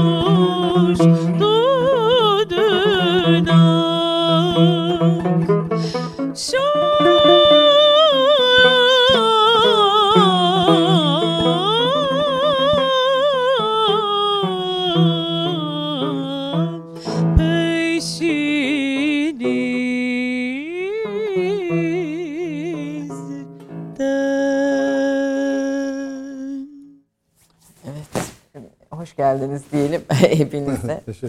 olmuş duduna geldiniz diye.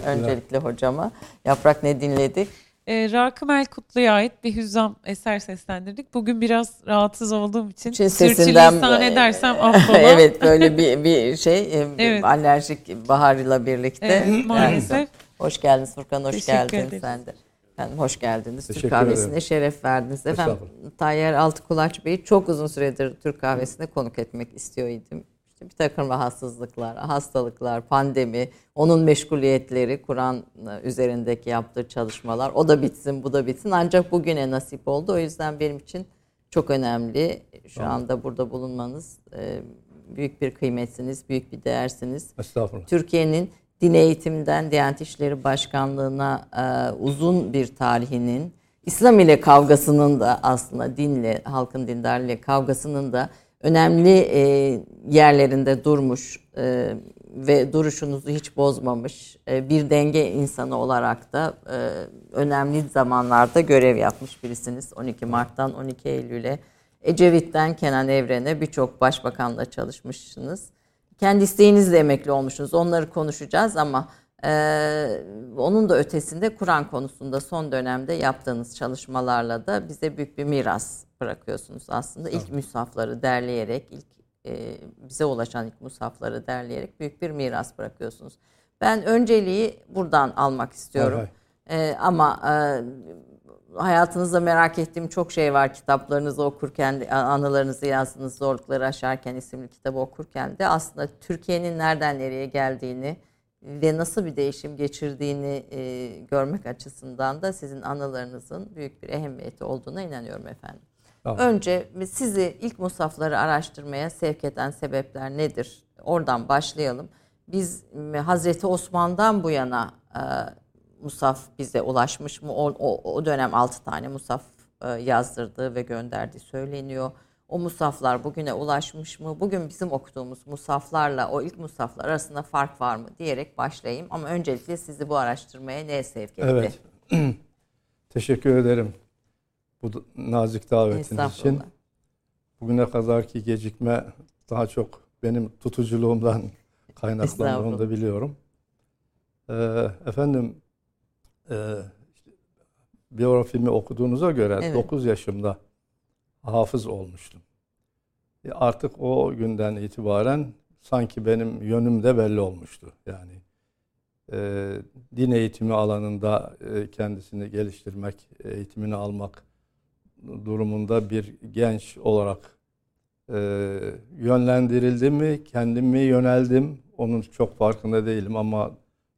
Öncelikle hocama. Yaprak ne dinledik? E, Rakımel Kutlu'ya ait bir hüzzam eser seslendirdik. Bugün biraz rahatsız olduğum için Şimdi sürçülisan edersem affola. evet böyle bir, bir şey e, evet. alerjik baharıyla birlikte. Evet, maalesef. Yani, hoş geldiniz Furkan, hoş Teşekkür geldin ederiz. sen de. Efendim hoş geldiniz. Teşekkür Türk kahvesine ederim. şeref verdiniz. Efendim Tayyar Altıkulaç Bey'i çok uzun süredir Türk kahvesine konuk etmek istiyor idim bir takım rahatsızlıklar, hastalıklar, pandemi, onun meşguliyetleri, Kur'an üzerindeki yaptığı çalışmalar, o da bitsin, bu da bitsin. Ancak bugüne nasip oldu. O yüzden benim için çok önemli. Şu tamam. anda burada bulunmanız e, büyük bir kıymetsiniz, büyük bir değersiniz. Estağfurullah. Türkiye'nin din eğitiminden Diyanet İşleri Başkanlığı'na e, uzun bir tarihinin, İslam ile kavgasının da aslında dinle, halkın dindarlığı kavgasının da önemli e, yerlerinde durmuş e, ve duruşunuzu hiç bozmamış e, bir denge insanı olarak da e, önemli zamanlarda görev yapmış birisiniz. 12 Mart'tan 12 Eylül'e Ecevit'ten Kenan Evren'e birçok başbakanla çalışmışsınız. Kendi isteğinizle emekli olmuşsunuz. Onları konuşacağız ama ee, onun da ötesinde Kur'an konusunda son dönemde yaptığınız çalışmalarla da bize büyük bir miras bırakıyorsunuz aslında. İlk evet. müsafları derleyerek, ilk e, bize ulaşan ilk musafları derleyerek büyük bir miras bırakıyorsunuz. Ben önceliği buradan almak istiyorum. Hay hay. E, ama e, hayatınızda merak ettiğim çok şey var. Kitaplarınızı okurken, anılarınızı yazdığınız Zorlukları Aşarken isimli kitabı okurken de aslında Türkiye'nin nereden nereye geldiğini, ve nasıl bir değişim geçirdiğini e, görmek açısından da sizin anılarınızın büyük bir ehemmiyeti olduğuna inanıyorum efendim. Tamam. Önce sizi ilk musafları araştırmaya sevk eden sebepler nedir? Oradan başlayalım. Biz Hazreti Osman'dan bu yana e, musaf bize ulaşmış mı? O, o, o dönem 6 tane musaf e, yazdırdığı ve gönderdiği söyleniyor o musaflar bugüne ulaşmış mı? Bugün bizim okuduğumuz musaflarla o ilk musaflar arasında fark var mı diyerek başlayayım. Ama öncelikle sizi bu araştırmaya ne sevk etti? Evet. Teşekkür ederim bu nazik davetiniz için. Bugüne kadarki gecikme daha çok benim tutuculuğumdan kaynaklandığını da biliyorum. Ee, efendim e, biyografimi okuduğunuza göre evet. 9 yaşımda hafız olmuştum. E artık o günden itibaren sanki benim yönüm de belli olmuştu. Yani e, din eğitimi alanında e, kendisini geliştirmek, eğitimini almak durumunda bir genç olarak e, yönlendirildi mi, kendimi yöneldim. Onun çok farkında değilim ama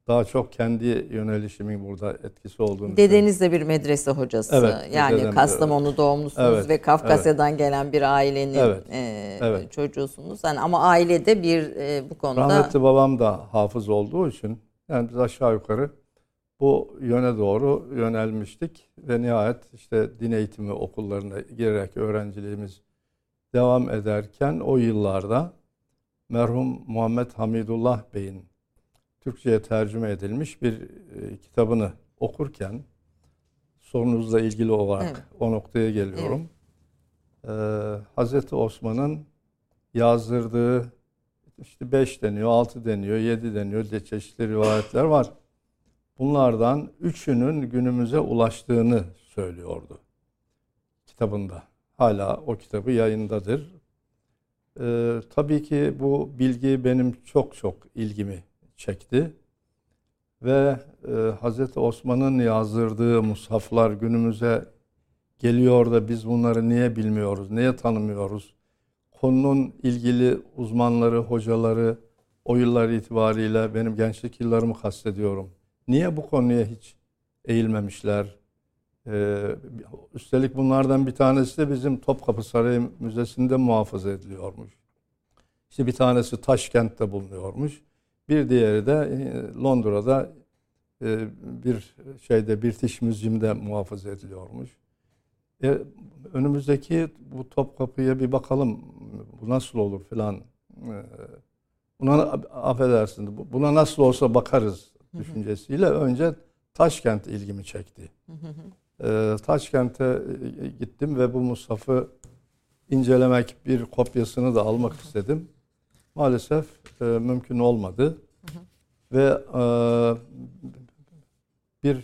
daha çok kendi yönelişimin burada etkisi olduğunu Dedeniz de bir medrese hocası. Evet, yani Kastamonu evet. doğumlusunuz evet, ve Kafkasya'dan evet. gelen bir ailenin evet, e, evet. çocuğusunuz. Yani ama ailede bir e, bu konuda... Rahmetli babam da hafız olduğu için yani biz aşağı yukarı bu yöne doğru yönelmiştik ve nihayet işte din eğitimi okullarına girerek öğrenciliğimiz devam ederken o yıllarda merhum Muhammed Hamidullah Bey'in Türkçe'ye tercüme edilmiş bir e, kitabını okurken sorunuzla ilgili olarak evet. o noktaya geliyorum. Evet. Ee, Hazreti Osman'ın yazdırdığı işte beş deniyor, altı deniyor, yedi deniyor de çeşitli rivayetler var. Bunlardan üçünün günümüze ulaştığını söylüyordu kitabında. Hala o kitabı yayındadır. Ee, tabii ki bu bilgi benim çok çok ilgimi çekti. Ve e, Hz. Osman'ın yazdırdığı mushaflar günümüze geliyor da biz bunları niye bilmiyoruz, niye tanımıyoruz? Konunun ilgili uzmanları, hocaları o yıllar itibariyle benim gençlik yıllarımı kastediyorum. Niye bu konuya hiç eğilmemişler? Ee, üstelik bunlardan bir tanesi de bizim Topkapı Sarayı Müzesi'nde muhafaza ediliyormuş. İşte bir tanesi Taşkent'te bulunuyormuş. Bir diğeri de e, Londra'da e, bir şeyde British Museum'da muhafaza ediliyormuş. E, önümüzdeki bu Topkapı'ya bir bakalım. Bu nasıl olur filan. E, buna affedersin. Buna nasıl olsa bakarız düşüncesiyle önce Taşkent ilgimi çekti. E, Taşkent'e gittim ve bu Musaf'ı incelemek, bir kopyasını da almak istedim. Maalesef e, mümkün olmadı. Ve e, bir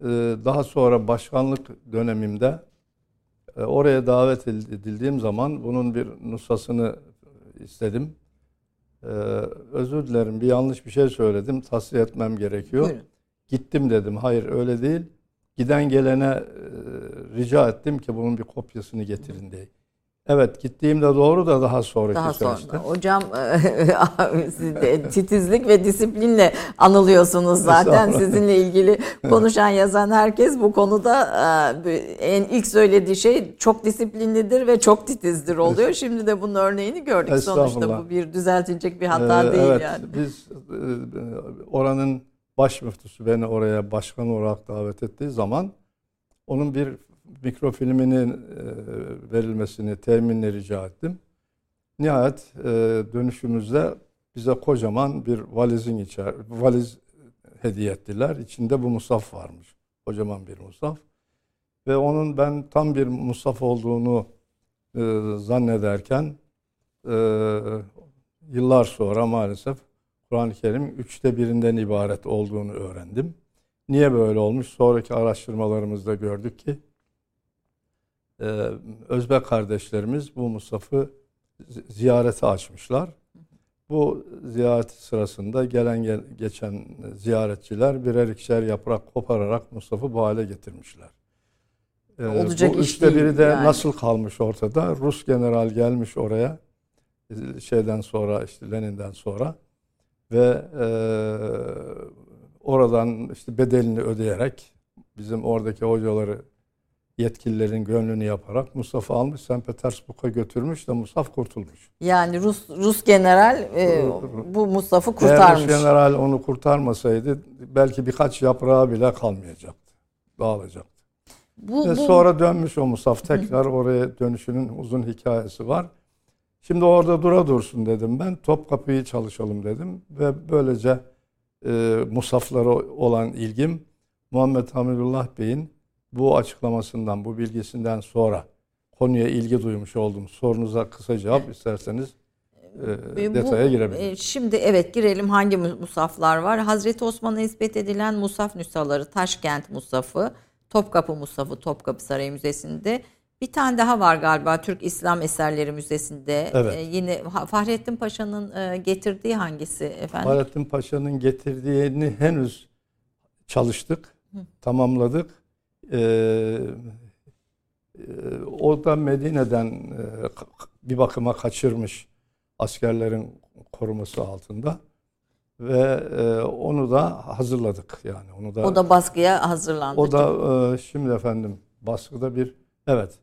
e, daha sonra başkanlık dönemimde e, oraya davet edildiğim zaman bunun bir nusasını istedim. E, özür dilerim bir yanlış bir şey söyledim. Tasfiye etmem gerekiyor. Buyurun. Gittim dedim. Hayır öyle değil. Giden gelene e, rica ettim ki bunun bir kopyasını getirin diye. Evet gittiğimde doğru da daha sonraki daha süreçte. Sonra. Hocam titizlik ve disiplinle anılıyorsunuz zaten. Sizinle ilgili konuşan yazan herkes bu konuda e, en ilk söylediği şey çok disiplinlidir ve çok titizdir oluyor. Şimdi de bunun örneğini gördük. Sonuçta bu bir düzeltilecek bir hata ee, değil evet, yani. Biz e, oranın baş müftüsü beni oraya başkan olarak davet ettiği zaman onun bir mikrofilminin e, verilmesini, teminini rica ettim. Nihayet e, dönüşümüzde bize kocaman bir valizin içer, valiz hediye ettiler. İçinde bu musaf varmış. Kocaman bir musaf. Ve onun ben tam bir musaf olduğunu e, zannederken e, yıllar sonra maalesef Kur'an-ı Kerim üçte birinden ibaret olduğunu öğrendim. Niye böyle olmuş? Sonraki araştırmalarımızda gördük ki e, Özbek kardeşlerimiz bu Musaf'ı ziyarete açmışlar. Bu ziyaret sırasında gelen gel, geçen ziyaretçiler birer ikişer yaprak kopararak Musaf'ı bu hale getirmişler. Ee, Olacak bu üçte biri de yani. nasıl kalmış ortada? Rus general gelmiş oraya şeyden sonra işte Lenin'den sonra ve e, oradan işte bedelini ödeyerek bizim oradaki hocaları yetkililerin gönlünü yaparak Mustafa almış St. Petersburg'a götürmüş de Mustafa kurtulmuş. Yani Rus Rus general e, bu Mustafa'ı kurtarmış. Eğer Rus general onu kurtarmasaydı belki birkaç yaprağı bile kalmayacaktı. Dağılacaktı. Bu, Ve bu... sonra dönmüş o Mustafa tekrar oraya dönüşünün uzun hikayesi var. Şimdi orada dura dursun dedim ben. Topkapı'yı çalışalım dedim. Ve böylece e, musaflara olan ilgim Muhammed Hamidullah Bey'in bu açıklamasından, bu bilgisinden sonra konuya ilgi duymuş oldum. Sorunuza kısa cevap isterseniz e, detaya girebilirim. Şimdi evet girelim hangi musaflar var? Hazreti Osman'a nispet edilen musaf nüshaları Taşkent Musafı, Topkapı Musafı Topkapı Sarayı Müzesi'nde. Bir tane daha var galiba Türk İslam Eserleri Müzesi'nde. Evet. Ee, yine Fahrettin Paşa'nın e, getirdiği hangisi efendim? Fahrettin Paşa'nın getirdiğini henüz çalıştık, Hı. tamamladık. Ee, o da Medine'den e, bir bakıma kaçırmış askerlerin koruması altında ve e, onu da hazırladık yani onu da o da baskıya hazırlandı. O da e, şimdi efendim baskıda bir evet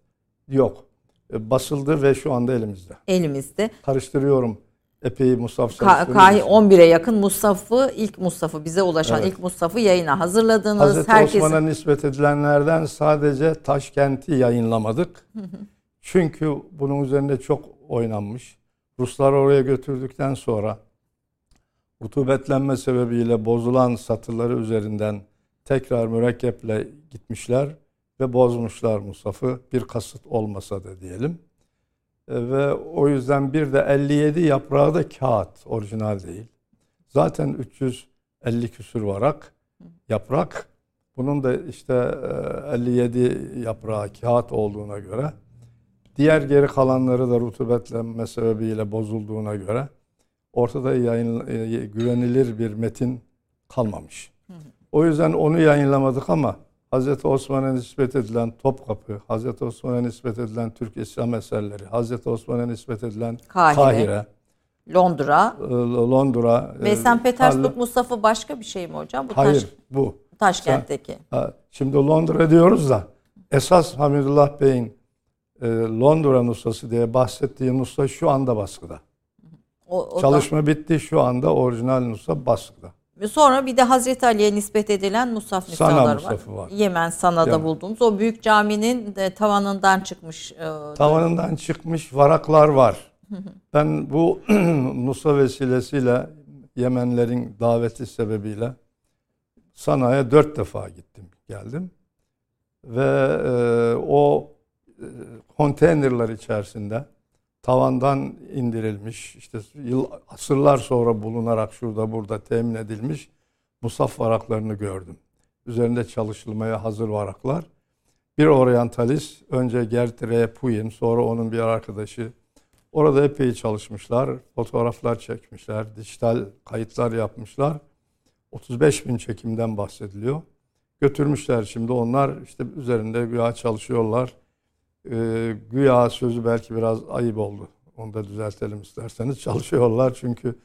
yok basıldı ve şu anda elimizde. Elimizde. Karıştırıyorum epey Musaf Ka- Kahi 11'e yakın Musaf'ı ilk Musaf'ı bize ulaşan evet. ilk Musaf'ı yayına hazırladınız. Hazreti Herkesin... Osman'a nispet edilenlerden sadece Taşkent'i yayınlamadık. Çünkü bunun üzerinde çok oynanmış. Ruslar oraya götürdükten sonra rutubetlenme sebebiyle bozulan satırları üzerinden tekrar mürekkeple gitmişler ve bozmuşlar Musaf'ı bir kasıt olmasa da diyelim. E, ve o yüzden bir de 57 yaprağı da kağıt, orijinal değil. Zaten 350 küsür varak yaprak. Bunun da işte 57 e, yaprağı kağıt olduğuna göre diğer geri kalanları da rutubetlenme sebebiyle bozulduğuna göre ortada yayın, e, güvenilir bir metin kalmamış. O yüzden onu yayınlamadık ama Hz. Osman'a nispet edilen Topkapı, Hz. Osman'a nispet edilen Türk İslam eserleri, Hz. Osman'a nispet edilen Kahire, Kahire Londra, e, Londra ve e, St. Petersburg Mustafa başka bir şey mi hocam? Bu Hayır, taş, bu. Taşkent'teki. Şimdi Londra diyoruz da esas Hamidullah Bey'in e, Londra nusrası diye bahsettiği nusra şu anda baskıda. O, o Çalışma da... bitti şu anda orijinal nusra baskıda. Sonra bir de Hazreti Ali'ye nispet edilen Musaf nüshaları var. var. Yemen Sana'da yani. buldunuz. O büyük caminin de tavanından çıkmış. E, tavanından çıkmış varaklar var. ben bu Musa vesilesiyle Yemenlerin daveti sebebiyle Sana'ya dört defa gittim, geldim. Ve e, o e, konteynerler içerisinde tavandan indirilmiş, işte yıl asırlar sonra bulunarak şurada burada temin edilmiş musaf varaklarını gördüm. Üzerinde çalışılmaya hazır varaklar. Bir oryantalist, önce Gert Repuyin, sonra onun bir arkadaşı. Orada epey çalışmışlar, fotoğraflar çekmişler, dijital kayıtlar yapmışlar. 35 bin çekimden bahsediliyor. Götürmüşler şimdi onlar işte üzerinde güya çalışıyorlar e, güya sözü belki biraz ayıp oldu. Onu da düzeltelim isterseniz. Çalışıyorlar çünkü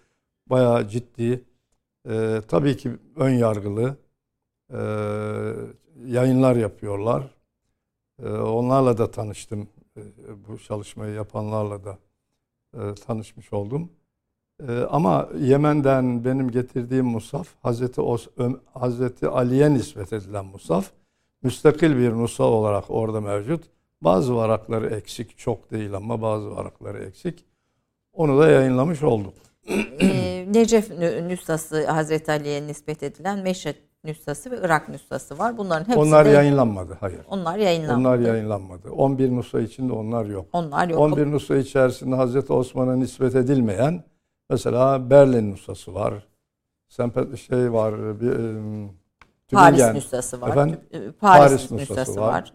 bayağı ciddi, e, tabii ki ön yargılı e, yayınlar yapıyorlar. E, onlarla da tanıştım. E, bu çalışmayı yapanlarla da e, tanışmış oldum. E, ama Yemen'den benim getirdiğim musaf Hazreti, Os, Hazreti Ali'ye nispet edilen musaf. Müstakil bir musaf olarak orada mevcut. Bazı varakları eksik, çok değil ama bazı varakları eksik. Onu da yayınlamış olduk. e, Necef nüshası Hazreti Ali'ye nispet edilen Meşret nüshası ve Irak nüshası var. Bunların hepsi Onlar de, yayınlanmadı, hayır. Onlar yayınlanmadı. Onlar yayınlanmadı. 11 nüsha içinde onlar yok. Onlar yok. 11 nüsha içerisinde Hazreti Osman'a nispet edilmeyen mesela Berlin nüshası var. Sempet şey var, bir, um, Paris nüshası var. Efendim? Paris, Paris nüshası, nüshası var. var.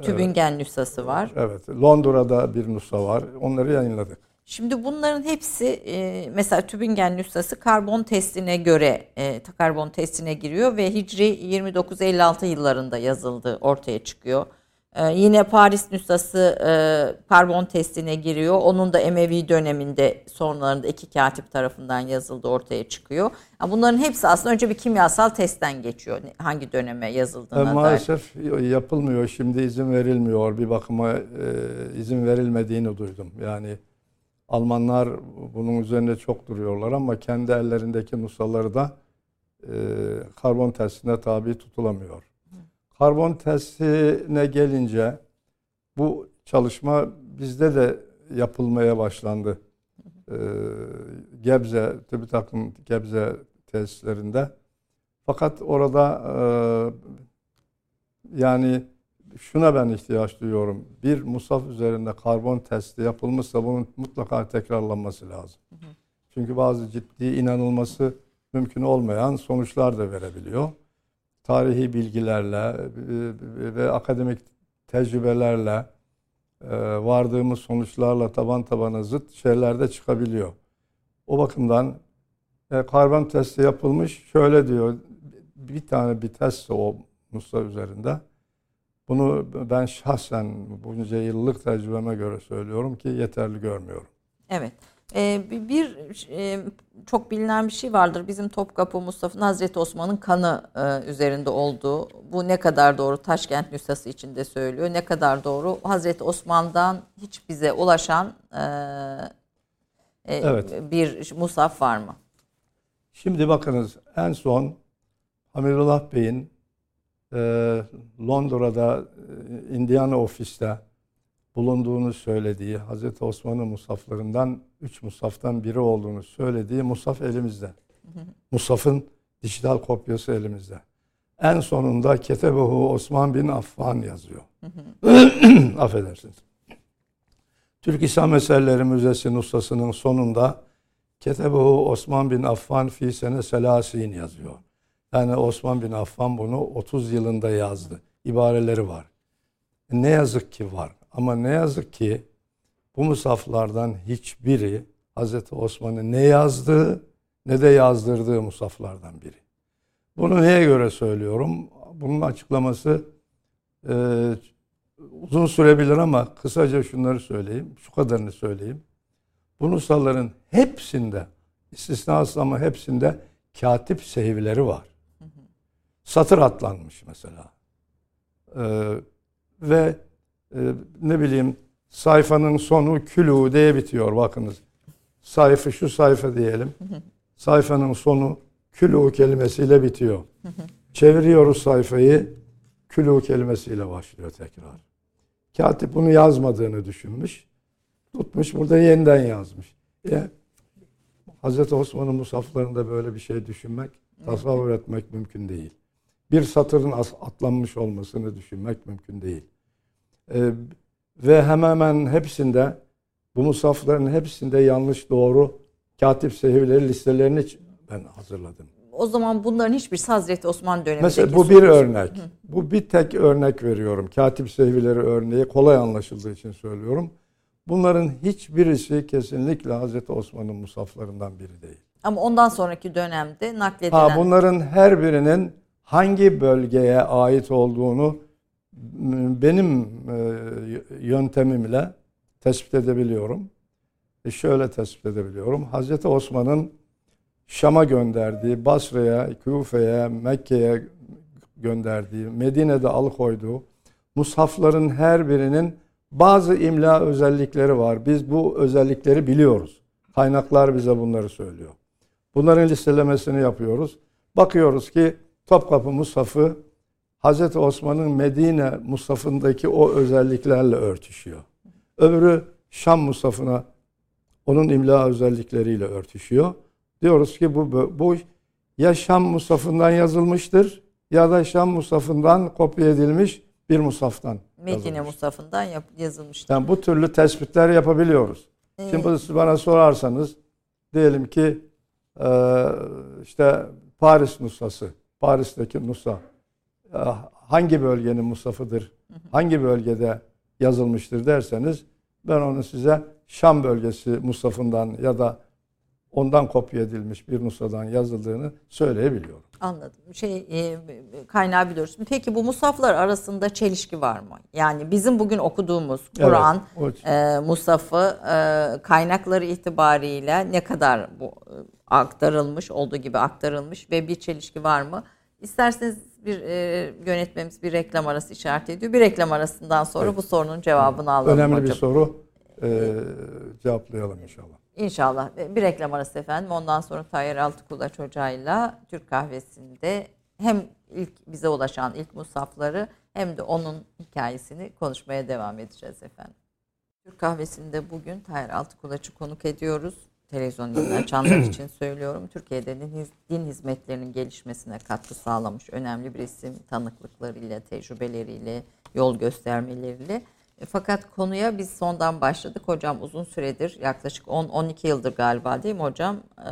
Tübingen evet. nüshası var. Evet. Londra'da bir nüsha var. Onları yayınladık. Şimdi bunların hepsi e, mesela Tübingen nüshası karbon testine göre e, karbon testine giriyor ve Hicri 2956 yıllarında yazıldı ortaya çıkıyor. Ee, yine Paris nüshası e, karbon testine giriyor. Onun da Emevi döneminde sonlarında iki katip tarafından yazıldı ortaya çıkıyor. Yani bunların hepsi aslında önce bir kimyasal testten geçiyor. Hangi döneme yazıldığına e, Maalesef dair. yapılmıyor. Şimdi izin verilmiyor. Bir bakıma e, izin verilmediğini duydum. Yani Almanlar bunun üzerinde çok duruyorlar ama kendi ellerindeki nusaları da e, karbon testine tabi tutulamıyor. Karbon testine gelince bu çalışma bizde de yapılmaya başlandı. Ee, Gebze, TÜBİTAK'ın Gebze tesislerinde. Fakat orada e, yani şuna ben ihtiyaç duyuyorum. Bir musaf üzerinde karbon testi yapılmışsa bunun mutlaka tekrarlanması lazım. Çünkü bazı ciddi inanılması mümkün olmayan sonuçlar da verebiliyor tarihi bilgilerle ve akademik tecrübelerle e, vardığımız sonuçlarla taban tabana zıt şeyler de çıkabiliyor. O bakımdan e, karbon testi yapılmış. Şöyle diyor, bir tane bir test o Musa üzerinde. Bunu ben şahsen bunca yıllık tecrübeme göre söylüyorum ki yeterli görmüyorum. Evet. Ee, bir e, çok bilinen bir şey vardır. Bizim Topkapı Mustafa'nın Hazreti Osman'ın kanı e, üzerinde olduğu. Bu ne kadar doğru Taşkent nüshası içinde söylüyor. Ne kadar doğru Hazreti Osman'dan hiç bize ulaşan e, evet. bir musaf var mı? Şimdi bakınız en son Hamidullah Bey'in Londra'da Indiana ofiste bulunduğunu söylediği, Hazreti Osman'ın musaflarından, üç musaftan biri olduğunu söylediği musaf elimizde. Musaf'ın dijital kopyası elimizde. En sonunda Ketebehu Osman bin Affan yazıyor. Affedersiniz. Türk İslam Eserleri Müzesi Nusası'nın sonunda Ketebehu Osman bin Affan fi sene selasin yazıyor. Yani Osman bin Affan bunu 30 yılında yazdı. İbareleri var. Ne yazık ki var. Ama ne yazık ki bu musaflardan hiçbiri Hz. Osman'ın ne yazdığı ne de yazdırdığı musaflardan biri. Bunu neye göre söylüyorum? Bunun açıklaması e, uzun sürebilir ama kısaca şunları söyleyeyim. Şu kadarını söyleyeyim. Bu nusaların hepsinde istisnasız ama hepsinde katip sehivleri var. Satır atlanmış mesela. Ee, ve e, ne bileyim sayfanın sonu külü diye bitiyor bakınız. Sayfa şu sayfa diyelim. Sayfanın sonu külü kelimesiyle bitiyor. Çeviriyoruz sayfayı külü kelimesiyle başlıyor tekrar. Katip bunu yazmadığını düşünmüş. Tutmuş burada yeniden yazmış. E, Hz. Osman'ın musaflarında böyle bir şey düşünmek, tasavvur etmek mümkün değil. Bir satırın atlanmış olmasını düşünmek mümkün değil. E, ve hemen hemen hepsinde, bu musafların hepsinde yanlış doğru katip sehivleri listelerini ben hazırladım. O zaman bunların hiçbir Hazreti Osman döneminde. Mesela bu bir örnek. Hı. Bu bir tek örnek veriyorum. Katip sehvileri örneği kolay anlaşıldığı için söylüyorum. Bunların hiçbirisi kesinlikle Hazreti Osman'ın musaflarından biri değil. Ama ondan sonraki dönemde nakledilen... Ha, bunların her birinin hangi bölgeye ait olduğunu benim e, yöntemimle tespit edebiliyorum. E şöyle tespit edebiliyorum. Hazreti Osman'ın Şam'a gönderdiği, Basra'ya, Küfe'ye, Mekke'ye gönderdiği, Medine'de alıkoyduğu mushafların her birinin bazı imla özellikleri var. Biz bu özellikleri biliyoruz. Kaynaklar bize bunları söylüyor. Bunların listelemesini yapıyoruz. Bakıyoruz ki Topkapı Mushafı Hz. Osman'ın Medine Mushaf'ındaki o özelliklerle örtüşüyor. Öbürü Şam Mushaf'ına onun imla özellikleriyle örtüşüyor. Diyoruz ki bu, bu ya Şam Musaf'ından yazılmıştır ya da Şam Musaf'ından kopya edilmiş bir Musaf'tan Medine Musaf'ından yap, yazılmıştır. Yani bu türlü tespitler yapabiliyoruz. Ee, Şimdi siz bana sorarsanız diyelim ki işte Paris Nusası, Paris'teki Nusa hangi bölgenin Musaf'ıdır, hangi bölgede yazılmıştır derseniz ben onu size Şam bölgesi Musaf'ından ya da ondan kopya edilmiş bir nusadan yazıldığını söyleyebiliyorum. Anladım. Şey e, kaynağı biliyoruz. Peki bu musaflar arasında çelişki var mı? Yani bizim bugün okuduğumuz Kur'an, evet, e, musafı e, kaynakları itibariyle ne kadar bu e, aktarılmış, olduğu gibi aktarılmış ve bir çelişki var mı? İsterseniz bir e, yönetmemiz bir reklam arası işaret ediyor. Bir reklam arasından sonra evet. bu sorunun cevabını alalım Önemli hocam. bir soru. E, cevaplayalım inşallah. İnşallah. Bir reklam arası efendim. Ondan sonra Tayyar Altıkulaç Hoca'yla Türk Kahvesi'nde hem ilk bize ulaşan ilk musafları hem de onun hikayesini konuşmaya devam edeceğiz efendim. Türk Kahvesi'nde bugün Tayyar Altıkulaç'ı konuk ediyoruz. Televizyon yayını açanlar için söylüyorum. Türkiye'de din, din hizmetlerinin gelişmesine katkı sağlamış önemli bir isim. Tanıklıklarıyla, tecrübeleriyle, yol göstermeleriyle. E, fakat konuya biz sondan başladık. Hocam uzun süredir yaklaşık 10-12 yıldır galiba değil mi hocam? Ee,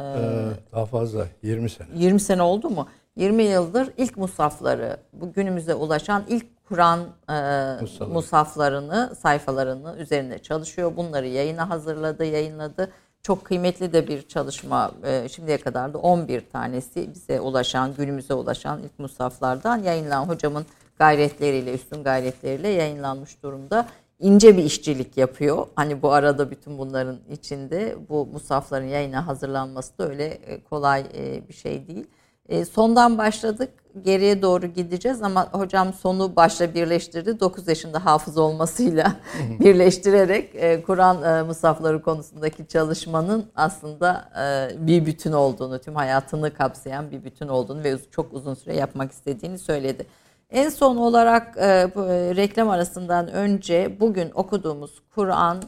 daha fazla 20 sene. 20 sene oldu mu? 20 yıldır ilk musafları, bu günümüze ulaşan ilk Kur'an e, musaflarını, sayfalarını üzerinde çalışıyor. Bunları yayına hazırladı, yayınladı. Çok kıymetli de bir çalışma. E, şimdiye kadar da 11 tanesi bize ulaşan, günümüze ulaşan ilk musaflardan yayınlanan hocamın gayretleriyle, üstün gayretleriyle yayınlanmış durumda. İnce bir işçilik yapıyor. Hani bu arada bütün bunların içinde bu musafların yayına hazırlanması da öyle e, kolay e, bir şey değil. E, sondan başladık, geriye doğru gideceğiz ama hocam sonu başla birleştirdi. 9 yaşında hafız olmasıyla birleştirerek Kur'an musafları konusundaki çalışmanın aslında bir bütün olduğunu, tüm hayatını kapsayan bir bütün olduğunu ve çok uzun süre yapmak istediğini söyledi. En son olarak e, bu, e, reklam arasından önce bugün okuduğumuz Kur'an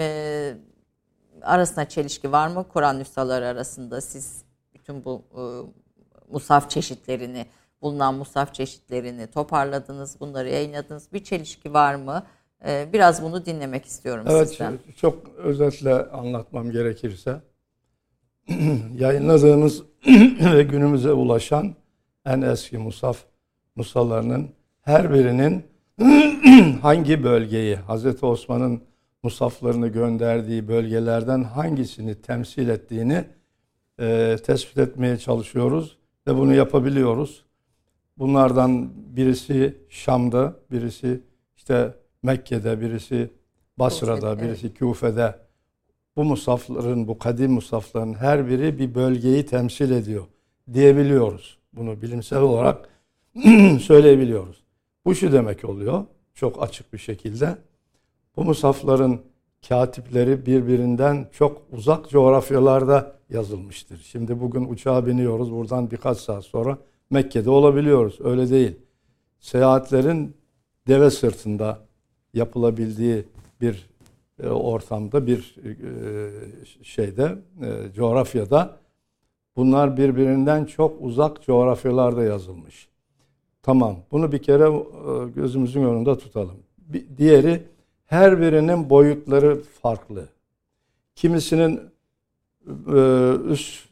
e, arasında çelişki var mı? Kur'an nüshaları arasında siz bütün bu e, musaf çeşitlerini, bulunan musaf çeşitlerini toparladınız, bunları yayınladınız. Bir çelişki var mı? E, biraz bunu dinlemek istiyorum evet, sizden. Evet, çok özetle anlatmam gerekirse yayınladığınız ve günümüze ulaşan en eski musaf musallarının her birinin hangi bölgeyi Hazreti Osman'ın musaflarını gönderdiği bölgelerden hangisini temsil ettiğini e, tespit etmeye çalışıyoruz ve bunu yapabiliyoruz. Bunlardan birisi Şam'da, birisi işte Mekke'de, birisi Basra'da, birisi Küfe'de. Bu musafların, bu kadim musafların her biri bir bölgeyi temsil ediyor diyebiliyoruz. Bunu bilimsel olarak söyleyebiliyoruz. Bu şu demek oluyor çok açık bir şekilde. Bu musafların katipleri birbirinden çok uzak coğrafyalarda yazılmıştır. Şimdi bugün uçağa biniyoruz. Buradan birkaç saat sonra Mekke'de olabiliyoruz. Öyle değil. Seyahatlerin deve sırtında yapılabildiği bir e, ortamda, bir e, şeyde, e, coğrafyada bunlar birbirinden çok uzak coğrafyalarda yazılmış. Tamam. Bunu bir kere gözümüzün önünde tutalım. Diğeri her birinin boyutları farklı. Kimisinin üst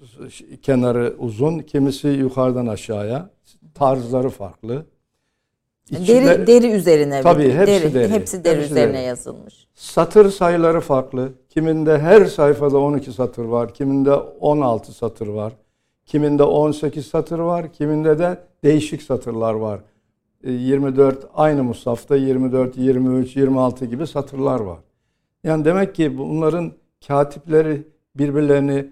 kenarı uzun, kimisi yukarıdan aşağıya. Tarzları farklı. İçinde, deri deri üzerine. Tabii hepsi deri. deri. Hepsi deri hepsi üzerine deri. yazılmış. Satır sayıları farklı. Kiminde her sayfada 12 satır var, kiminde 16 satır var. Kiminde 18 satır var, kiminde de değişik satırlar var. 24 e, aynı musafta 24, 23, 26 gibi satırlar var. Yani demek ki bunların katipleri birbirlerini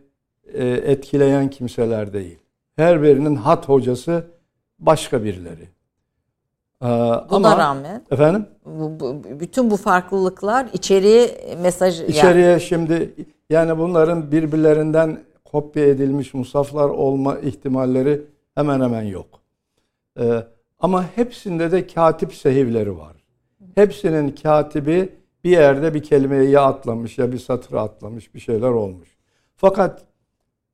e, etkileyen kimseler değil. Her birinin hat hocası başka birileri. Ee, Buna ama, rağmen efendim bu, bu, bütün bu farklılıklar içeriye mesaj içeriye yani. şimdi yani bunların birbirlerinden kopya edilmiş musaflar olma ihtimalleri hemen hemen yok. Ee, ama hepsinde de katip sehivleri var. Hepsinin katibi bir yerde bir kelimeyi ya atlamış ya bir satırı atlamış bir şeyler olmuş. Fakat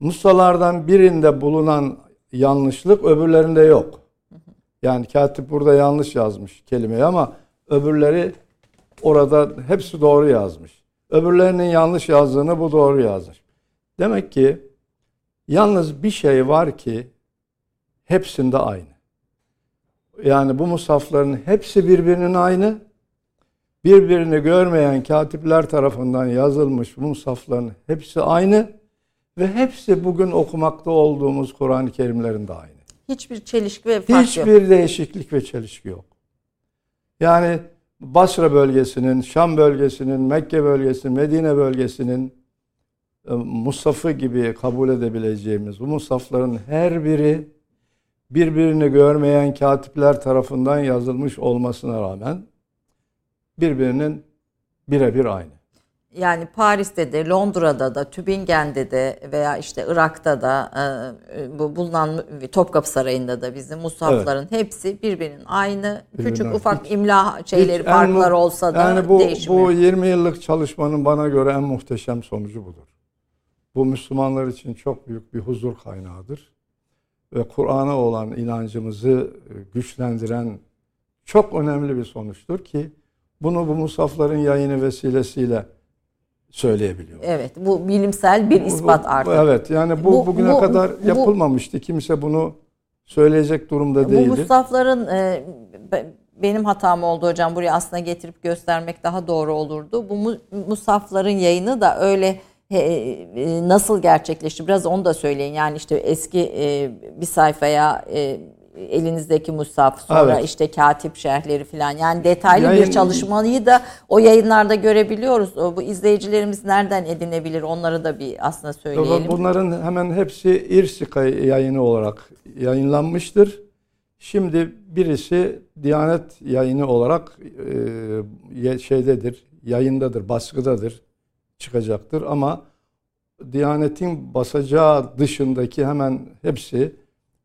Musalardan birinde bulunan yanlışlık öbürlerinde yok. Yani katip burada yanlış yazmış kelimeyi ama öbürleri orada hepsi doğru yazmış. Öbürlerinin yanlış yazdığını bu doğru yazmış. Demek ki yalnız bir şey var ki hepsinde aynı. Yani bu musafların hepsi birbirinin aynı. Birbirini görmeyen katipler tarafından yazılmış bu musafların hepsi aynı ve hepsi bugün okumakta olduğumuz Kur'an-ı Kerimlerin de aynı. Hiçbir çelişki ve fark Hiçbir yok. değişiklik ve çelişki yok. Yani Basra bölgesinin, Şam bölgesinin, Mekke bölgesinin, Medine bölgesinin e, Musaf'ı gibi kabul edebileceğimiz bu Musaf'ların her biri birbirini görmeyen katipler tarafından yazılmış olmasına rağmen birbirinin birebir aynı yani Paris'te de, Londra'da da, Tübingen'de de veya işte Irak'ta da e, bu bulunan Topkapı Sarayı'nda da bizim mushafların evet. hepsi birbirinin aynı. Birbirine. Küçük ufak hiç, imla şeyleri hiç farklar en, olsa da yani bu, değişmiyor. Bu 20 yıllık çalışmanın bana göre en muhteşem sonucu budur. Bu Müslümanlar için çok büyük bir huzur kaynağıdır. Ve Kur'an'a olan inancımızı güçlendiren çok önemli bir sonuçtur ki bunu bu musafların yayını vesilesiyle söyleyebiliyor. Evet, bu bilimsel bir ispat artık. Evet, yani bu, bu bugüne bu, kadar yapılmamıştı. Bu, Kimse bunu söyleyecek durumda değildi. Bu Mustafa'ların e, benim hatam oldu hocam. Buraya aslında getirip göstermek daha doğru olurdu. Bu Musafların yayını da öyle e, e, nasıl gerçekleşti? Biraz onu da söyleyin. Yani işte eski e, bir sayfaya e, elinizdeki musaf sonra evet. işte katip şerhleri falan yani detaylı Yayın, bir çalışmayı da o yayınlarda görebiliyoruz. O, bu izleyicilerimiz nereden edinebilir onları da bir aslında söyleyelim. Bunların hemen hepsi İrsika yayını olarak yayınlanmıştır. Şimdi birisi Diyanet yayını olarak e, şeydedir, yayındadır, baskıdadır, çıkacaktır ama Diyanet'in basacağı dışındaki hemen hepsi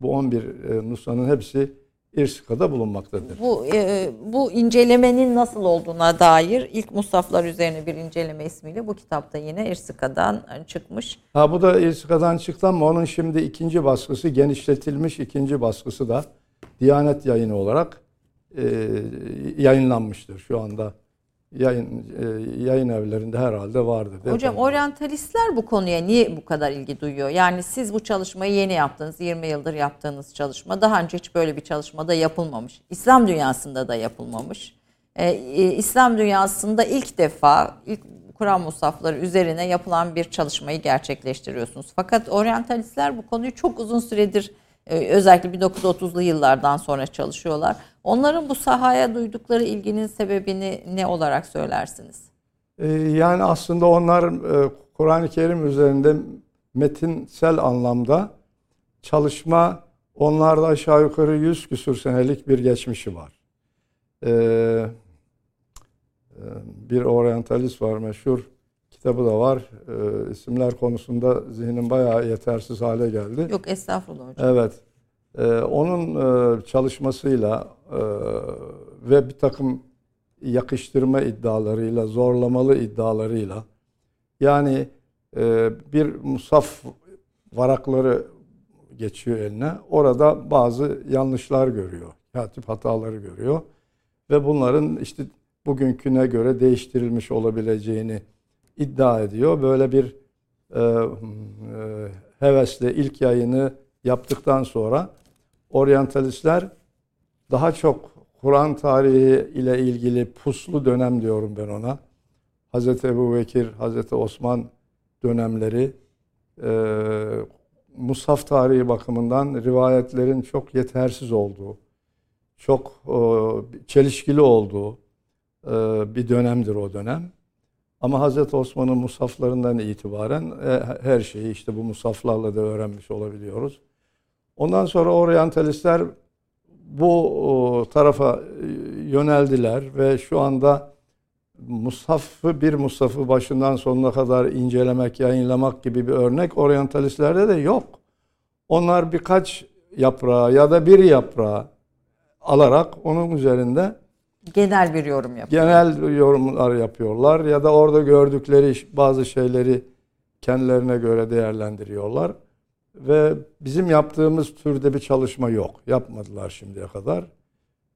bu 11 e, nusranın hepsi İrsika'da bulunmaktadır. Bu e, bu incelemenin nasıl olduğuna dair ilk Musaflar üzerine bir inceleme ismiyle bu kitapta yine İrsika'dan çıkmış. Ha bu da İrsika'dan çıktı ama onun şimdi ikinci baskısı genişletilmiş ikinci baskısı da Diyanet yayını olarak e, yayınlanmıştır şu anda yayın e, yayın evlerinde herhalde vardı. Hocam oryantalistler bu konuya niye bu kadar ilgi duyuyor? Yani siz bu çalışmayı yeni yaptınız, 20 yıldır yaptığınız çalışma. Daha önce hiç böyle bir çalışmada yapılmamış. İslam dünyasında da yapılmamış. Ee, e, İslam dünyasında ilk defa ilk Kur'an musafları üzerine yapılan bir çalışmayı gerçekleştiriyorsunuz. Fakat oryantalistler bu konuyu çok uzun süredir e, özellikle 1930'lu yıllardan sonra çalışıyorlar. Onların bu sahaya duydukları ilginin sebebini ne olarak söylersiniz? E, yani aslında onlar e, Kur'an-ı Kerim üzerinde metinsel anlamda çalışma onlarda aşağı yukarı 100 küsur senelik bir geçmişi var. bir oryantalist var meşhur. Kitabı da var. E, isimler konusunda zihnim bayağı yetersiz hale geldi. Yok estağfurullah hocam. Evet. E, onun e, çalışmasıyla e, ve bir takım yakıştırma iddialarıyla, zorlamalı iddialarıyla yani e, bir musaf varakları geçiyor eline. Orada bazı yanlışlar görüyor. Katip hataları görüyor. Ve bunların işte bugünküne göre değiştirilmiş olabileceğini iddia ediyor. Böyle bir e, e, hevesle ilk yayını yaptıktan sonra oryantalistler daha çok Kur'an tarihi ile ilgili puslu dönem diyorum ben ona. Hazreti Ebu Bekir, Hazreti Osman dönemleri e, Musaf tarihi bakımından rivayetlerin çok yetersiz olduğu, çok e, çelişkili olduğu e, bir dönemdir o dönem. Ama Hazreti Osman'ın musaflarından itibaren e, her şeyi işte bu musaflarla da öğrenmiş olabiliyoruz. Ondan sonra oryantalistler bu tarafa yöneldiler ve şu anda Musaf'ı bir Musaf'ı başından sonuna kadar incelemek, yayınlamak gibi bir örnek oryantalistlerde de yok. Onlar birkaç yaprağı ya da bir yaprağı alarak onun üzerinde genel bir yorum yapıyor. Genel yorumlar yapıyorlar ya da orada gördükleri bazı şeyleri kendilerine göre değerlendiriyorlar. Ve bizim yaptığımız türde bir çalışma yok. Yapmadılar şimdiye kadar.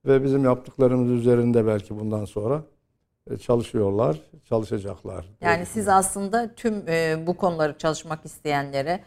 Ve bizim yaptıklarımız üzerinde belki bundan sonra e, çalışıyorlar, çalışacaklar. Yani siz aslında tüm e, bu konuları çalışmak isteyenlere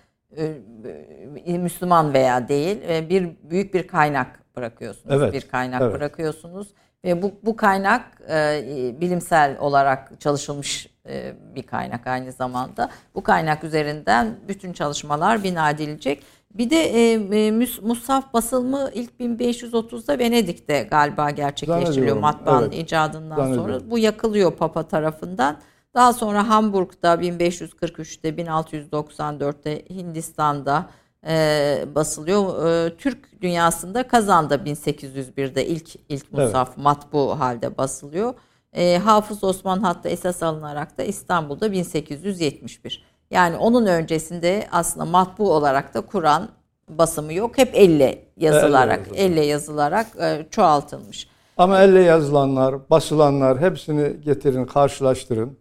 e, Müslüman veya değil bir büyük bir kaynak bırakıyorsunuz. Evet, bir kaynak evet. bırakıyorsunuz ve bu bu kaynak e, bilimsel olarak çalışılmış e, bir kaynak aynı zamanda. Bu kaynak üzerinden bütün çalışmalar bina edilecek. Bir de e, e Musaf basılımı ilk 1530'da Venedik'te galiba gerçekleştiriliyor matbaanın evet. icadından sonra. Bu yakılıyor Papa tarafından. Daha sonra Hamburg'da 1543'te, 1694'te Hindistan'da e, basılıyor. E, Türk dünyasında Kazan'da 1801'de ilk ilk Musaf evet. matbu halde basılıyor. E, Hafız Osman hatta esas alınarak da İstanbul'da 1871. Yani onun öncesinde aslında matbu olarak da Kur'an basımı yok. Hep elle yazılarak, elle, elle yazılarak e, çoğaltılmış. Ama elle yazılanlar, basılanlar hepsini getirin, karşılaştırın.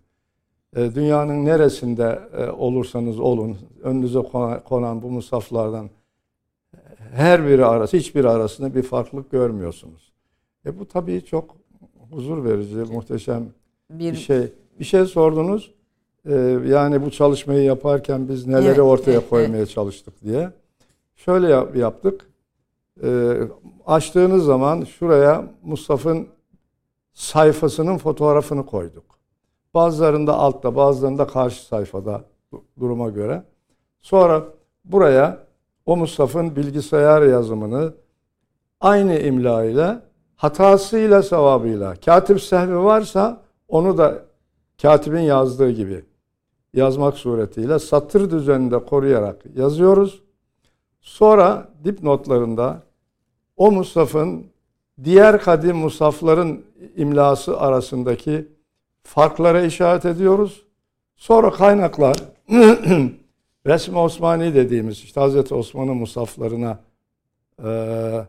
E, dünyanın neresinde e, olursanız olun, önünüze konan bu musaflardan her biri arası, hiçbir arasında bir farklılık görmüyorsunuz. E bu tabii çok huzur verici, muhteşem bir, bir şey. Bir şey sordunuz. Yani bu çalışmayı yaparken biz neleri evet, ortaya evet, koymaya evet. çalıştık diye. Şöyle yap, yaptık. Açtığınız zaman şuraya Mustafa'nın sayfasının fotoğrafını koyduk. Bazılarında altta, bazılarında karşı sayfada duruma göre. Sonra buraya o Mustafa'nın bilgisayar yazımını aynı imla ile hatasıyla sevabıyla. Katip sehvi varsa onu da katibin yazdığı gibi yazmak suretiyle satır düzeninde koruyarak yazıyoruz. Sonra dipnotlarında o musafın diğer kadim musafların imlası arasındaki farklara işaret ediyoruz. Sonra kaynaklar Resmi Osmani dediğimiz işte Hazreti Osman'ın musaflarına e, e,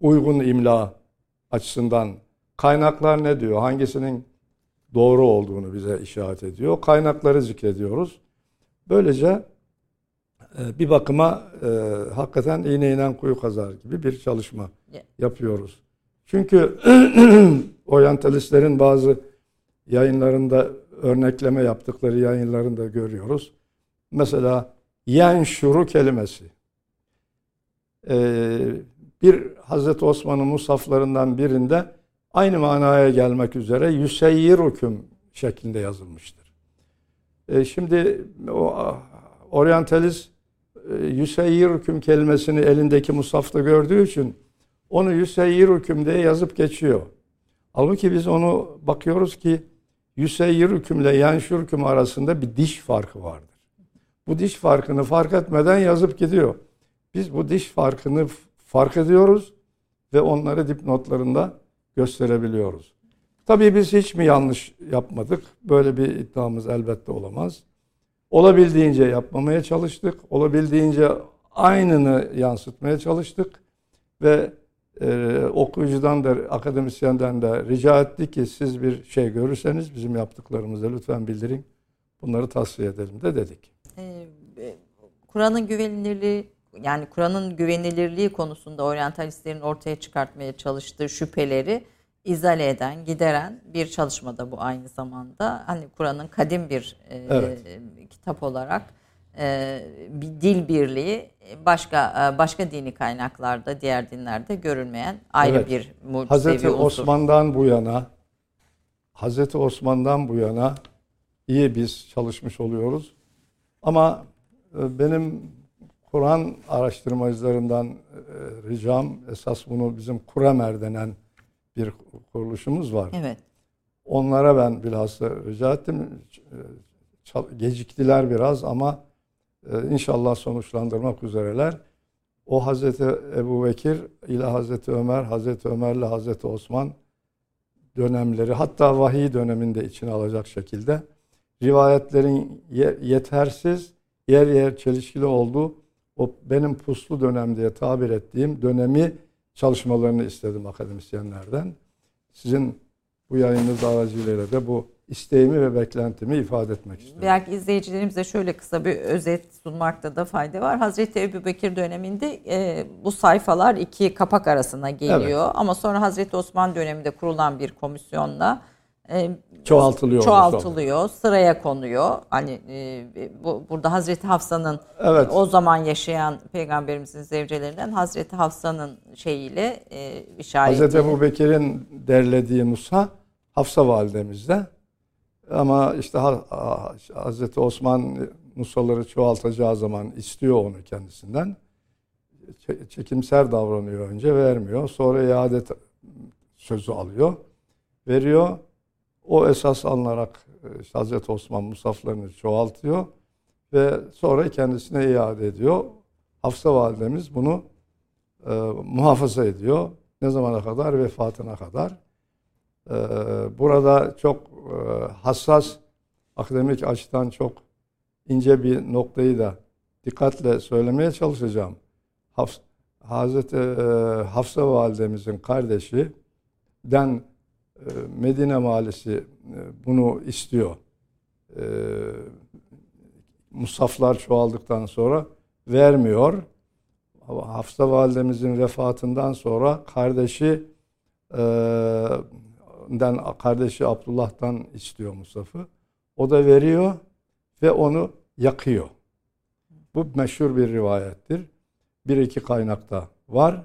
uygun imla açısından kaynaklar ne diyor? Hangisinin doğru olduğunu bize işaret ediyor. Kaynakları zikrediyoruz. Böylece e, bir bakıma e, hakikaten iğne kuyu kazar gibi bir çalışma yapıyoruz. Çünkü oryantalistlerin bazı yayınlarında örnekleme yaptıkları yayınlarında görüyoruz. Mesela yen şuru kelimesi. Ee, bir Hazreti Osman'ın musaflarından birinde aynı manaya gelmek üzere yüseyyir hüküm şeklinde yazılmıştır. E, şimdi o oryantalist e, yüseyyir hüküm kelimesini elindeki musafta gördüğü için onu yüseyyir hüküm diye yazıp geçiyor. Halbuki biz onu bakıyoruz ki yüseyyir hükümle yanşur hüküm arasında bir diş farkı vardır. Bu diş farkını fark etmeden yazıp gidiyor. Biz bu diş farkını fark ediyoruz ve onları dipnotlarında gösterebiliyoruz. Tabii biz hiç mi yanlış yapmadık? Böyle bir iddiamız elbette olamaz. Olabildiğince yapmamaya çalıştık. Olabildiğince aynını yansıtmaya çalıştık. Ve e, okuyucudan da akademisyenden de rica etti ki siz bir şey görürseniz bizim yaptıklarımızı lütfen bildirin. Bunları tasfiye edelim de dedik. Ee, Kur'an'ın güvenilirliği yani Kur'an'ın güvenilirliği konusunda oryantalistlerin ortaya çıkartmaya çalıştığı şüpheleri izale eden, gideren bir çalışmada bu aynı zamanda. Hani Kur'an'ın kadim bir e, evet. kitap olarak e, bir dil birliği başka e, başka dini kaynaklarda, diğer dinlerde görülmeyen ayrı evet. bir mucizevi Hazreti unsur. Osman'dan bu yana Hazreti Osman'dan bu yana iyi biz çalışmış oluyoruz. Ama e, benim Kur'an araştırmacılarından e, ricam esas bunu bizim Kuramer denen bir kuruluşumuz var. Evet. Onlara ben bilhassa rica ettim. Geciktiler biraz ama inşallah sonuçlandırmak üzereler. O Hazreti Ebu Bekir ile Hazreti Ömer, Hazreti Ömer ile Hazreti Osman dönemleri hatta vahiy döneminde içine alacak şekilde rivayetlerin yetersiz yer yer çelişkili olduğu o benim puslu dönem diye tabir ettiğim dönemi çalışmalarını istedim akademisyenlerden. Sizin bu yayınınız aracılığıyla da bu isteğimi ve beklentimi ifade etmek istiyorum. Belki izleyicilerimize şöyle kısa bir özet sunmakta da fayda var. Hazreti Ebu Bekir döneminde e, bu sayfalar iki kapak arasına geliyor. Evet. Ama sonra Hazreti Osman döneminde kurulan bir komisyonla e, çoğaltılıyor. Çoğaltılıyor, sıraya konuyor. Hani e, bu burada Hazreti Hafsa'nın evet. o zaman yaşayan peygamberimizin zevcelerinden Hazreti Hafsa'nın şeyiyle e, işareti. Hazreti Ebu Bekir'in derlediği Musa Hafsa validemizde. Ama işte Hazreti Osman Musaları çoğaltacağı zaman istiyor onu kendisinden. Çekimser davranıyor önce vermiyor. Sonra iade sözü alıyor. Veriyor. O esas alınarak e, işte Hazreti Osman musaflarını çoğaltıyor ve sonra kendisine iade ediyor. Hafsa validemiz bunu e, muhafaza ediyor. Ne zamana kadar? Vefatına kadar. E, burada çok hassas, akademik açıdan çok ince bir noktayı da dikkatle söylemeye çalışacağım. Hazreti e, Hafsa validemizin kardeşi den ee, Medine e, bunu istiyor. Musaflar çoğaldıktan sonra vermiyor. Hafsa validemizin vefatından sonra kardeşi den kardeşi Abdullah'tan istiyor Musaf'ı. O da veriyor ve onu yakıyor. Bu meşhur bir rivayettir. Bir iki kaynakta var.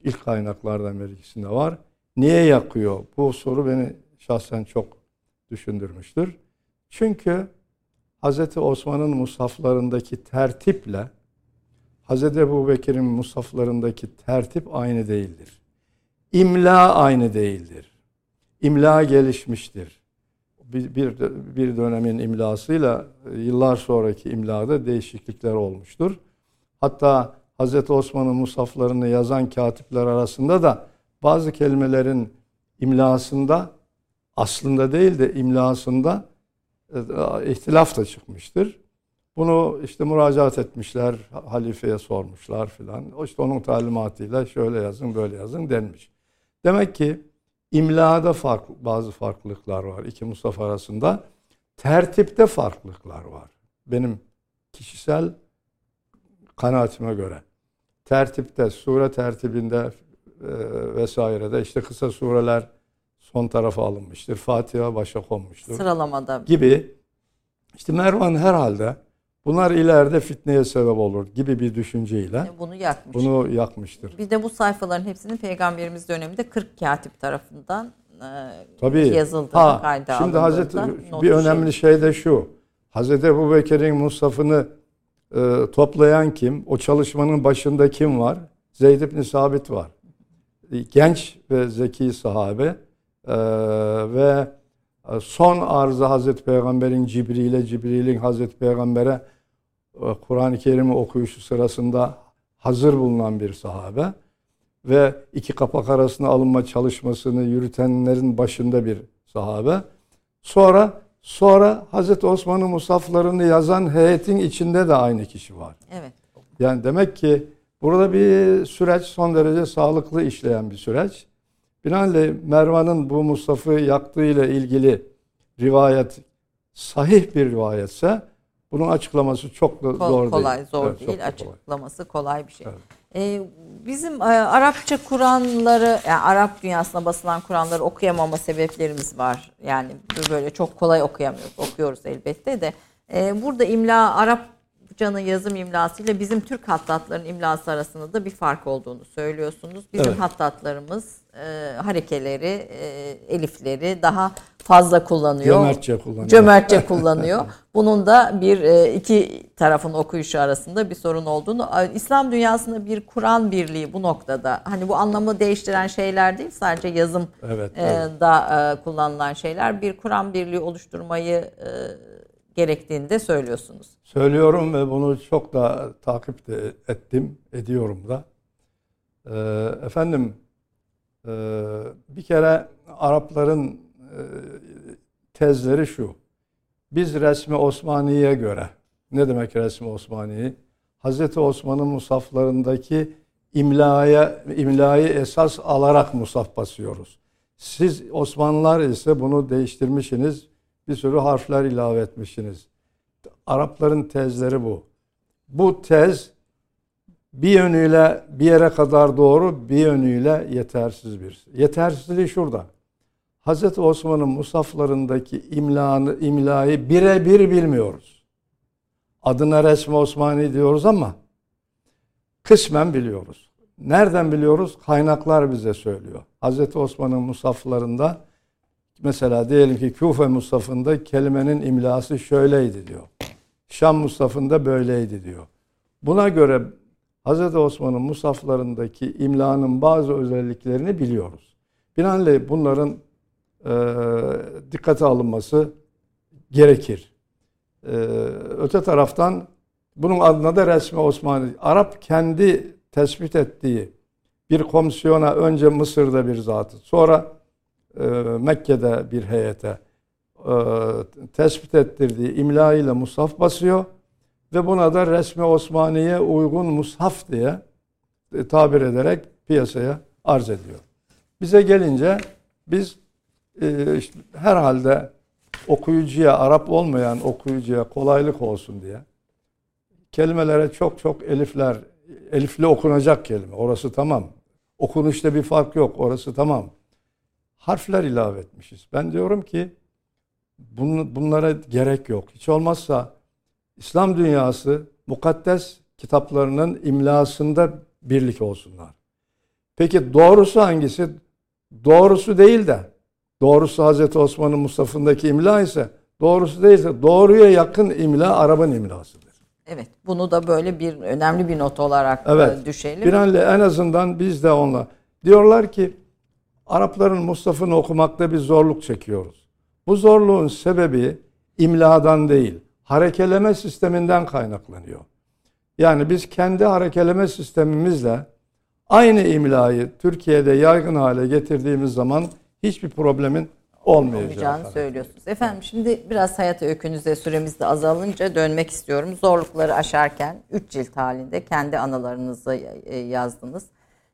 İlk kaynaklardan bir ikisinde var. Niye yakıyor? Bu soru beni şahsen çok düşündürmüştür. Çünkü Hz. Osman'ın musaflarındaki tertiple Hz. Ebu Bekir'in musaflarındaki tertip aynı değildir. İmla aynı değildir. İmla gelişmiştir. Bir, bir, bir dönemin imlasıyla yıllar sonraki imlada değişiklikler olmuştur. Hatta Hz. Osman'ın musaflarını yazan katipler arasında da bazı kelimelerin imlasında aslında değil de imlasında e, ihtilaf da çıkmıştır. Bunu işte müracaat etmişler, halifeye sormuşlar filan. İşte onun talimatıyla şöyle yazın, böyle yazın denmiş. Demek ki imlada fark, bazı farklılıklar var iki Mustafa arasında. Tertipte farklılıklar var. Benim kişisel kanaatime göre. Tertipte, sure tertibinde e, vesairede işte kısa sureler son tarafa alınmıştır. Fatiha başa konmuştur. Sıralamada. Gibi. İşte Mervan herhalde bunlar ileride fitneye sebep olur gibi bir düşünceyle bunu yakmış. Bunu yakmıştır. Bir de bu sayfaların hepsinin peygamberimiz döneminde 40 katip tarafından e, Tabii. yazıldığını ha, kayda Şimdi Hazreti bir önemli şey. şey de şu. Hazreti Ebu Bekir'in Musaf'ını e, toplayan kim? O çalışmanın başında kim var? Zeyd ibn Sabit var genç ve zeki sahabe e, ve e, son arzı Hazreti Peygamber'in Cibril'e, Cibril'in Hazreti Peygamber'e e, Kur'an-ı Kerim'i okuyuşu sırasında hazır bulunan bir sahabe ve iki kapak arasında alınma çalışmasını yürütenlerin başında bir sahabe. Sonra sonra Hazreti Osman'ın musaflarını yazan heyetin içinde de aynı kişi var. Evet. Yani demek ki burada bir süreç son derece sağlıklı işleyen bir süreç. Binaenaleyh Mervan'ın bu Mustafa'ı yaktığıyla ilgili rivayet sahih bir rivayetse bunun açıklaması çok Kol, zor kolay, değil. zor Evet, değil. Açıklaması kolay bir şey. Evet. Ee, bizim e, Arapça Kur'anları, yani Arap dünyasına basılan Kur'anları okuyamama sebeplerimiz var. Yani böyle çok kolay okuyamıyoruz. Okuyoruz elbette de. Ee, burada imla Arapçanın yazım imlasıyla bizim Türk hattatların imlası arasında da bir fark olduğunu söylüyorsunuz. Bizim Evet. hattatlarımız e, harekeleri, e, elifleri daha fazla kullanıyor. Cömertçe kullanıyor. Cömertçe kullanıyor. Bunun da bir e, iki tarafın okuyuşu arasında bir sorun olduğunu, İslam dünyasında bir Kur'an birliği bu noktada hani bu anlamı değiştiren şeyler değil sadece yazım Evet, e, evet. da e, kullanılan şeyler bir Kur'an birliği oluşturmayı e, gerektiğini de söylüyorsunuz. Söylüyorum ve bunu çok da takip de ettim, ediyorum da. Ee, efendim, e, bir kere Arapların e, tezleri şu. Biz resmi Osmani'ye göre, ne demek resmi Osmani'yi? Hazreti Osman'ın musaflarındaki imlaya, imlayı esas alarak musaf basıyoruz. Siz Osmanlılar ise bunu değiştirmişsiniz, bir sürü harfler ilave etmişsiniz. Arapların tezleri bu. Bu tez bir yönüyle bir yere kadar doğru, bir yönüyle yetersiz bir. Yetersizliği şurada. Hazreti Osman'ın musaflarındaki imlanı, imlayı birebir bilmiyoruz. Adına resmi Osmani diyoruz ama kısmen biliyoruz. Nereden biliyoruz? Kaynaklar bize söylüyor. Hazreti Osman'ın musaflarında mesela diyelim ki Küfe musafında kelimenin imlası şöyleydi diyor. Şam musafında böyleydi diyor. Buna göre Hz. Osman'ın musaflarındaki imlanın bazı özelliklerini biliyoruz. Binaenaleyh bunların e, dikkate alınması gerekir. E, öte taraftan bunun adına da resmi Osmanlı. Arap kendi tespit ettiği bir komisyona önce Mısır'da bir zatı, sonra Mekke'de bir heyete e, tespit ettirdiği imla ile musaf basıyor ve buna da resmi Osmaniye uygun mushaf diye e, tabir ederek piyasaya arz ediyor. Bize gelince biz e, işte herhalde okuyucuya, Arap olmayan okuyucuya kolaylık olsun diye kelimelere çok çok elifler, elifli okunacak kelime. Orası tamam. Okunuşta bir fark yok. Orası tamam. Harfler ilave etmişiz. Ben diyorum ki bun, bunlara gerek yok. Hiç olmazsa İslam dünyası mukaddes kitaplarının imlasında birlik olsunlar. Peki doğrusu hangisi? Doğrusu değil de doğrusu Hazreti Osman'ın Mustafa'ndaki imla ise doğrusu değilse doğruya yakın imla Arap'ın imlasıdır. Evet, bunu da böyle bir önemli bir not olarak Evet. e, düşelim. Bir en azından biz de onunla. Diyorlar ki Arapların Mustafa'nı okumakta bir zorluk çekiyoruz. Bu zorluğun sebebi imladan değil, harekeleme sisteminden kaynaklanıyor. Yani biz kendi harekeleme sistemimizle aynı imlayı Türkiye'de yaygın hale getirdiğimiz zaman hiçbir problemin olmayacağını söylüyorsunuz. Efendim şimdi biraz hayat öykünüze süremiz de azalınca dönmek istiyorum. Zorlukları aşarken 3 cilt halinde kendi anılarınızı e, yazdınız.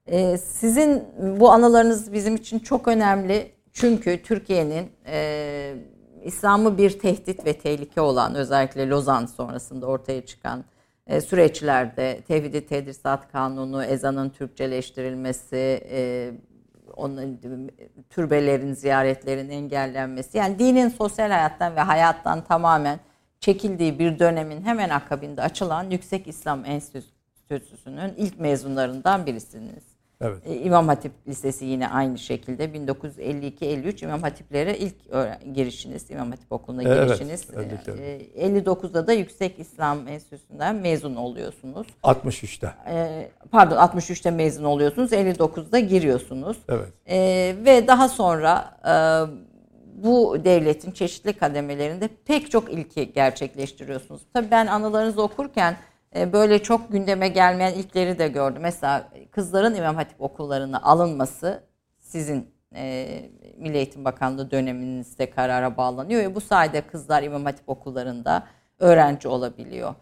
E, Sizin bu anılarınız bizim için çok önemli. Çünkü Türkiye'nin e, İslam'ı bir tehdit ve tehlike olan özellikle Lozan sonrasında ortaya çıkan e, süreçlerde Tevhid-i Tedrisat Kanunu, ezanın Türkçeleştirilmesi, e, onun türbelerin ziyaretlerin engellenmesi yani dinin sosyal hayattan ve hayattan tamamen çekildiği bir dönemin hemen akabinde açılan Yüksek İslam Enstitüsü'nün ilk mezunlarından birisiniz. Evet. E, İmam Hatip Lisesi yine aynı şekilde 1952-53 İmam Hatiplere ilk öğren- girişiniz, İmam Hatip Okulu'na Evet, girişiniz. evet, evet. E, 59'da da Yüksek İslam Enstitüsü'nden mezun oluyorsunuz. 63'te. E, pardon 63'te mezun oluyorsunuz, 59'da giriyorsunuz. Evet. E, ve daha sonra e, bu devletin çeşitli kademelerinde pek çok ilki gerçekleştiriyorsunuz. Tabii ben anılarınızı okurken e, böyle çok gündeme gelmeyen ilkleri de gördüm. Mesela kızların İmam Hatip okullarına alınması sizin e, Milli Eğitim Bakanlığı döneminizde karara bağlanıyor. Ve bu sayede kızlar İmam Hatip okullarında öğrenci olabiliyor.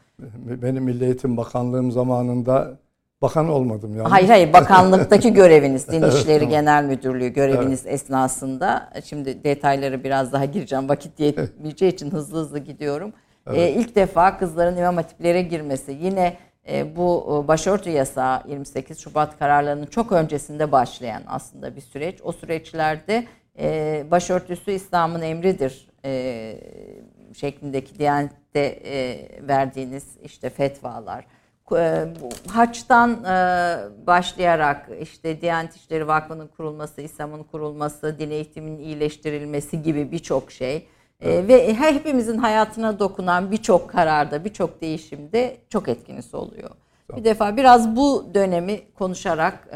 Benim Milli Eğitim Bakanlığım zamanında bakan olmadım yani. Hayır hayır bakanlıktaki göreviniz Din İşleri Genel Müdürlüğü göreviniz evet. esnasında şimdi detayları biraz daha gireceğim vakit yetmeyeceği için hızlı hızlı gidiyorum. Evet. Ee, ilk defa kızların imam hatiplere girmesi yine e, bu e, başörtü yasağı 28 Şubat kararlarının çok öncesinde başlayan aslında bir süreç. O süreçlerde e, başörtüsü İslam'ın emridir e, şeklindeki Diyanet'te e, verdiğiniz işte fetvalar e, haçtan e, başlayarak işte Diyanet İşleri Vakfı'nın kurulması, İslam'ın kurulması, din eğitiminin iyileştirilmesi gibi birçok şey e, ve hepimizin hayatına dokunan birçok kararda, birçok değişimde çok etkiniz oluyor. Bir defa biraz bu dönemi konuşarak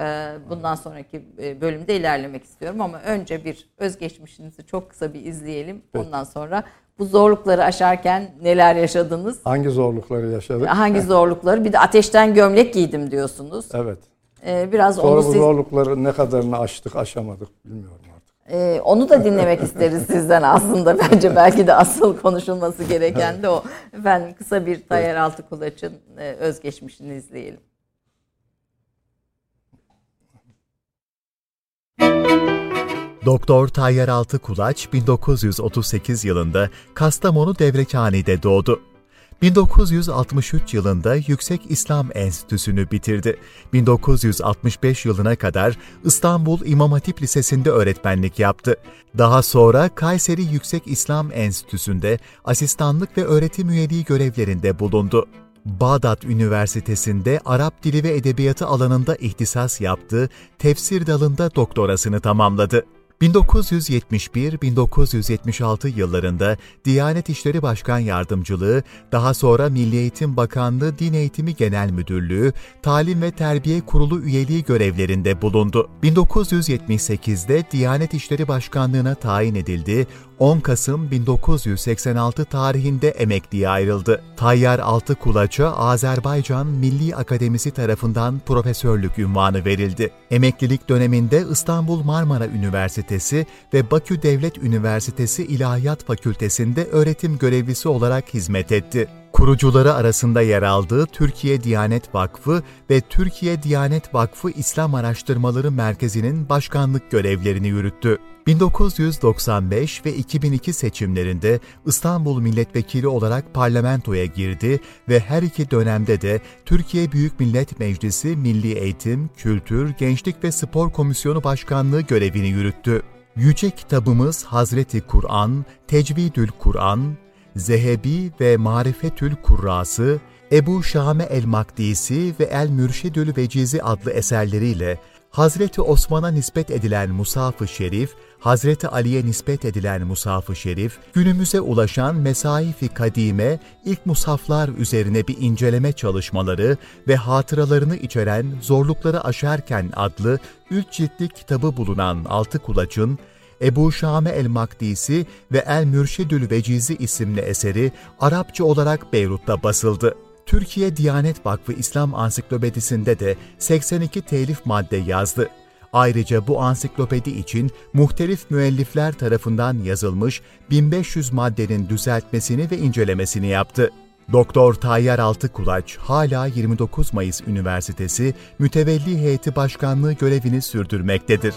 bundan sonraki bölümde ilerlemek istiyorum ama önce bir özgeçmişinizi çok kısa bir izleyelim. Ondan sonra bu zorlukları aşarken neler yaşadınız? Hangi zorlukları yaşadık? Hangi zorlukları? Bir de ateşten gömlek giydim diyorsunuz. Evet. Ee, biraz Sonra onu bu siz... zorlukları ne kadarını aştık aşamadık bilmiyorum. Ee, onu da dinlemek isteriz sizden aslında. Bence belki de asıl konuşulması gereken de o. Efendim kısa bir Tayyar Altıkulaç'ın e, özgeçmişini izleyelim. Doktor Tayyar Altıkulaç 1938 yılında Kastamonu Devrekhane'de doğdu. 1963 yılında Yüksek İslam Enstitüsü'nü bitirdi. 1965 yılına kadar İstanbul İmam Hatip Lisesi'nde öğretmenlik yaptı. Daha sonra Kayseri Yüksek İslam Enstitüsü'nde asistanlık ve öğretim üyeliği görevlerinde bulundu. Bağdat Üniversitesi'nde Arap Dili ve Edebiyatı alanında ihtisas yaptı, tefsir dalında doktorasını tamamladı. 1971-1976 yıllarında Diyanet İşleri Başkan Yardımcılığı, daha sonra Milli Eğitim Bakanlığı Din Eğitimi Genel Müdürlüğü, Talim ve Terbiye Kurulu üyeliği görevlerinde bulundu. 1978'de Diyanet İşleri Başkanlığı'na tayin edildi, 10 Kasım 1986 tarihinde emekliye ayrıldı. Tayyar Altıkulaç'a Azerbaycan Milli Akademisi tarafından profesörlük ünvanı verildi. Emeklilik döneminde İstanbul Marmara Üniversitesi ve Bakü Devlet Üniversitesi İlahiyat Fakültesi'nde öğretim görevlisi olarak hizmet etti. Kurucuları arasında yer aldığı Türkiye Diyanet Vakfı ve Türkiye Diyanet Vakfı İslam Araştırmaları Merkezi'nin başkanlık görevlerini yürüttü. 1995 ve 2002 seçimlerinde İstanbul Milletvekili olarak parlamentoya girdi ve her iki dönemde de Türkiye Büyük Millet Meclisi Milli Eğitim, Kültür, Gençlik ve Spor Komisyonu Başkanlığı görevini yürüttü. Yüce kitabımız Hazreti Kur'an, Tecvidül Kur'an, Zehebi ve Marifetül Kurrası, Ebu Şame el-Makdisi ve El-Mürşidül Vecizi adlı eserleriyle Hazreti Osman'a nispet edilen Musaf-ı Şerif, Hazreti Ali'ye nispet edilen Musaf-ı Şerif, günümüze ulaşan Mesaif-i Kadime, ilk musaflar üzerine bir inceleme çalışmaları ve hatıralarını içeren Zorlukları Aşarken adlı üç ciltlik kitabı bulunan Altı Kulaç'ın, Ebu Şame el-Makdisi ve El-Mürşidül Vecizi isimli eseri Arapça olarak Beyrut'ta basıldı. Türkiye Diyanet Vakfı İslam Ansiklopedisinde de 82 telif madde yazdı. Ayrıca bu ansiklopedi için muhtelif müellifler tarafından yazılmış 1500 maddenin düzeltmesini ve incelemesini yaptı. Doktor Tayyar Altıkulaç hala 29 Mayıs Üniversitesi Mütevelli Heyeti Başkanlığı görevini sürdürmektedir.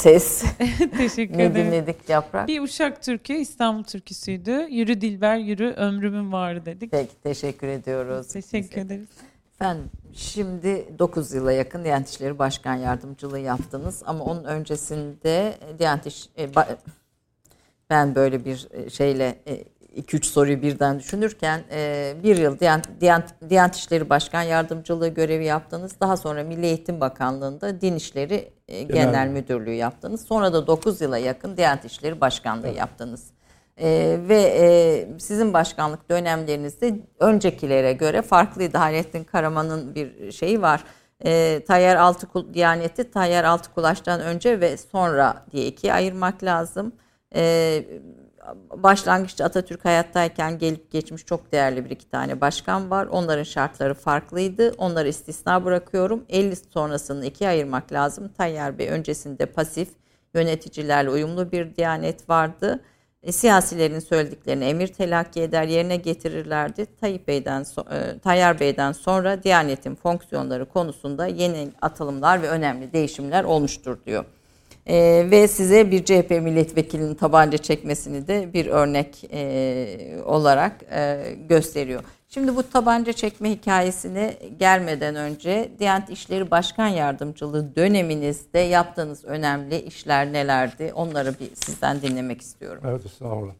Ses. Teşekkür ne ederim. dinledik Yaprak? Bir Uşak türkü İstanbul türküsüydü. Yürü Dilber yürü ömrümün varı dedik. Peki teşekkür ediyoruz. Teşekkür Bize. ederiz. Efendim şimdi 9 yıla yakın Diyanet İşleri Başkan Yardımcılığı yaptınız ama onun öncesinde Diyanet İş, e, ben böyle bir e, şeyle 2-3 soruyu birden düşünürken e, bir yıl Diyanet, Diyanet, Diyanet İşleri Başkan Yardımcılığı görevi yaptınız. Daha sonra Milli Eğitim Bakanlığı'nda Din İşleri e, Genel, Genel. Müdürlüğü yaptınız. Sonra da 9 yıla yakın Diyanet İşleri Başkanlığı yaptınız. Ee, ve e, sizin başkanlık dönemlerinizde öncekilere göre farklıydı. Hayrettin Karaman'ın bir şeyi var. E, Tayyar Altıkul Diyaneti Tayyar Altıkulaş'tan önce ve sonra diye ikiye ayırmak lazım. E, başlangıçta Atatürk hayattayken gelip geçmiş çok değerli bir iki tane başkan var. Onların şartları farklıydı. Onları istisna bırakıyorum. 50 sonrasını ikiye ayırmak lazım. Tayyar Bey öncesinde pasif yöneticilerle uyumlu bir diyanet vardı. E, siyasilerin söylediklerini emir telakki eder yerine getirirlerdi. Tayyip Bey'den e, Tayyar Bey'den sonra Diyanet'in fonksiyonları konusunda yeni atılımlar ve önemli değişimler olmuştur diyor. E, ve size bir CHP milletvekilinin tabanca çekmesini de bir örnek e, olarak e, gösteriyor. Şimdi bu tabanca çekme hikayesine gelmeden önce Diyanet İşleri Başkan Yardımcılığı döneminizde yaptığınız önemli işler nelerdi? Onları bir sizden dinlemek istiyorum. Evet estağfurullah.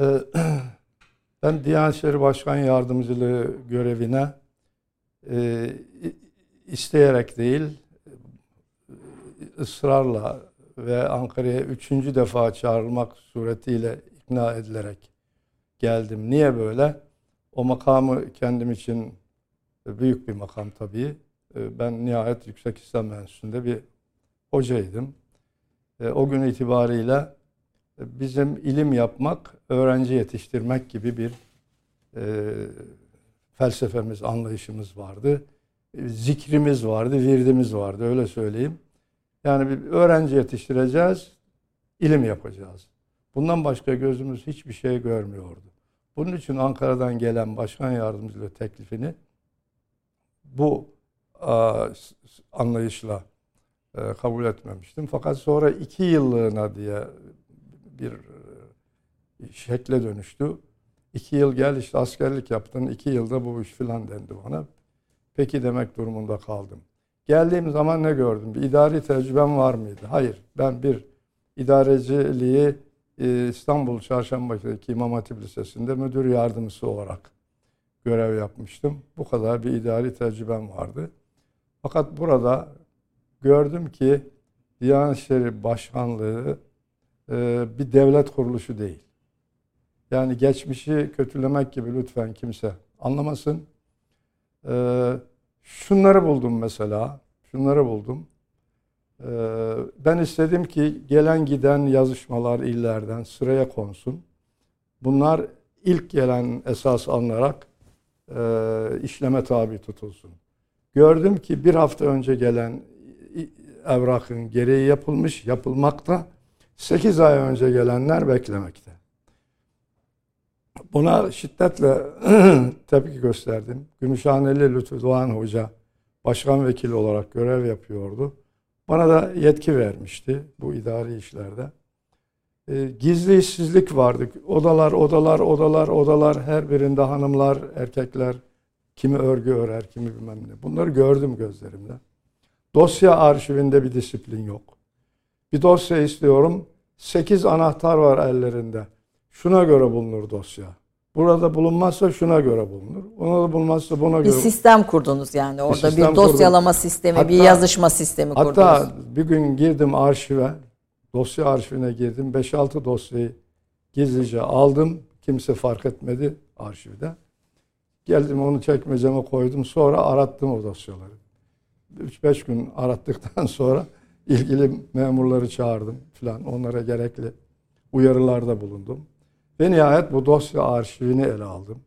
Ee, ben Diyanet İşleri Başkan Yardımcılığı görevine e, isteyerek değil ısrarla ve Ankara'ya üçüncü defa çağrılmak suretiyle ikna edilerek geldim. Niye böyle? O makamı kendim için büyük bir makam tabii. Ben nihayet Yüksek İslam Enstitüsü'nde bir hocaydım. O gün itibariyle bizim ilim yapmak, öğrenci yetiştirmek gibi bir felsefemiz, anlayışımız vardı. Zikrimiz vardı, virdimiz vardı öyle söyleyeyim. Yani bir öğrenci yetiştireceğiz, ilim yapacağız. Bundan başka gözümüz hiçbir şey görmüyordu. Bunun için Ankara'dan gelen başkan yardımcılığı teklifini bu a, anlayışla e, kabul etmemiştim. Fakat sonra iki yıllığına diye bir e, şekle dönüştü. İki yıl gel işte askerlik yaptın, iki yılda bu iş filan dendi bana. Peki demek durumunda kaldım. Geldiğim zaman ne gördüm? Bir idari tecrübem var mıydı? Hayır. Ben bir idareciliği İstanbul Çarşamba'daki İmam Hatip Lisesi'nde müdür yardımcısı olarak görev yapmıştım. Bu kadar bir idari tecrübem vardı. Fakat burada gördüm ki Diyanet İşleri Başkanlığı bir devlet kuruluşu değil. Yani geçmişi kötülemek gibi lütfen kimse anlamasın. Şunları buldum mesela. Şunları buldum. Ben istedim ki gelen giden yazışmalar illerden sıraya konsun. Bunlar ilk gelen esas alınarak işleme tabi tutulsun. Gördüm ki bir hafta önce gelen evrakın gereği yapılmış, yapılmakta. 8 ay önce gelenler beklemekte. Buna şiddetle tepki gösterdim. Gümüşhaneli Lütfü Doğan Hoca başkan vekili olarak görev yapıyordu. Bana da yetki vermişti bu idari işlerde. E, gizli işsizlik vardı. Odalar, odalar, odalar, odalar. Her birinde hanımlar, erkekler. Kimi örgü örer, kimi bilmem ne. Bunları gördüm gözlerimle. Dosya arşivinde bir disiplin yok. Bir dosya istiyorum. Sekiz anahtar var ellerinde. Şuna göre bulunur dosya. Burada bulunmazsa şuna göre bulunur. Ona da bulunmazsa buna bir göre. Bir sistem kurdunuz yani orada bir, sistem dosyalama kurdum. sistemi, Hatta- bir yazışma sistemi kurdunuz. Hatta bir gün girdim arşive, dosya arşivine girdim. 5-6 dosyayı gizlice aldım. Kimse fark etmedi arşivde. Geldim onu çekmeceme koydum. Sonra arattım o dosyaları. 3-5 gün arattıktan sonra ilgili memurları çağırdım falan. Onlara gerekli uyarılarda bulundum. Ve nihayet bu dosya arşivini ele aldım.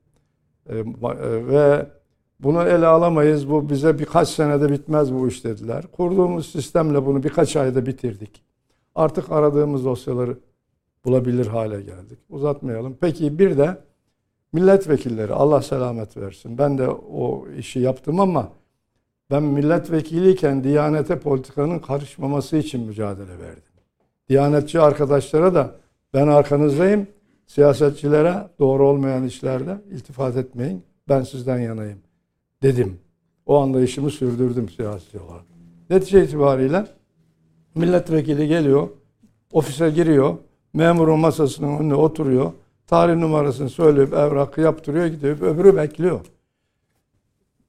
E, ve bunu ele alamayız. Bu bize birkaç senede bitmez bu iş dediler. Kurduğumuz sistemle bunu birkaç ayda bitirdik. Artık aradığımız dosyaları bulabilir hale geldik. Uzatmayalım. Peki bir de milletvekilleri Allah selamet versin. Ben de o işi yaptım ama ben milletvekiliyken Diyanete politikanın karışmaması için mücadele verdim. Diyanetçi arkadaşlara da ben arkanızdayım. Siyasetçilere doğru olmayan işlerde iltifat etmeyin. Ben sizden yanayım dedim. O anlayışımı sürdürdüm siyasi olarak. Netice itibariyle milletvekili geliyor, ofise giriyor, memurun masasının önüne oturuyor, tarih numarasını söyleyip evrakı yaptırıyor gidiyor, öbürü bekliyor.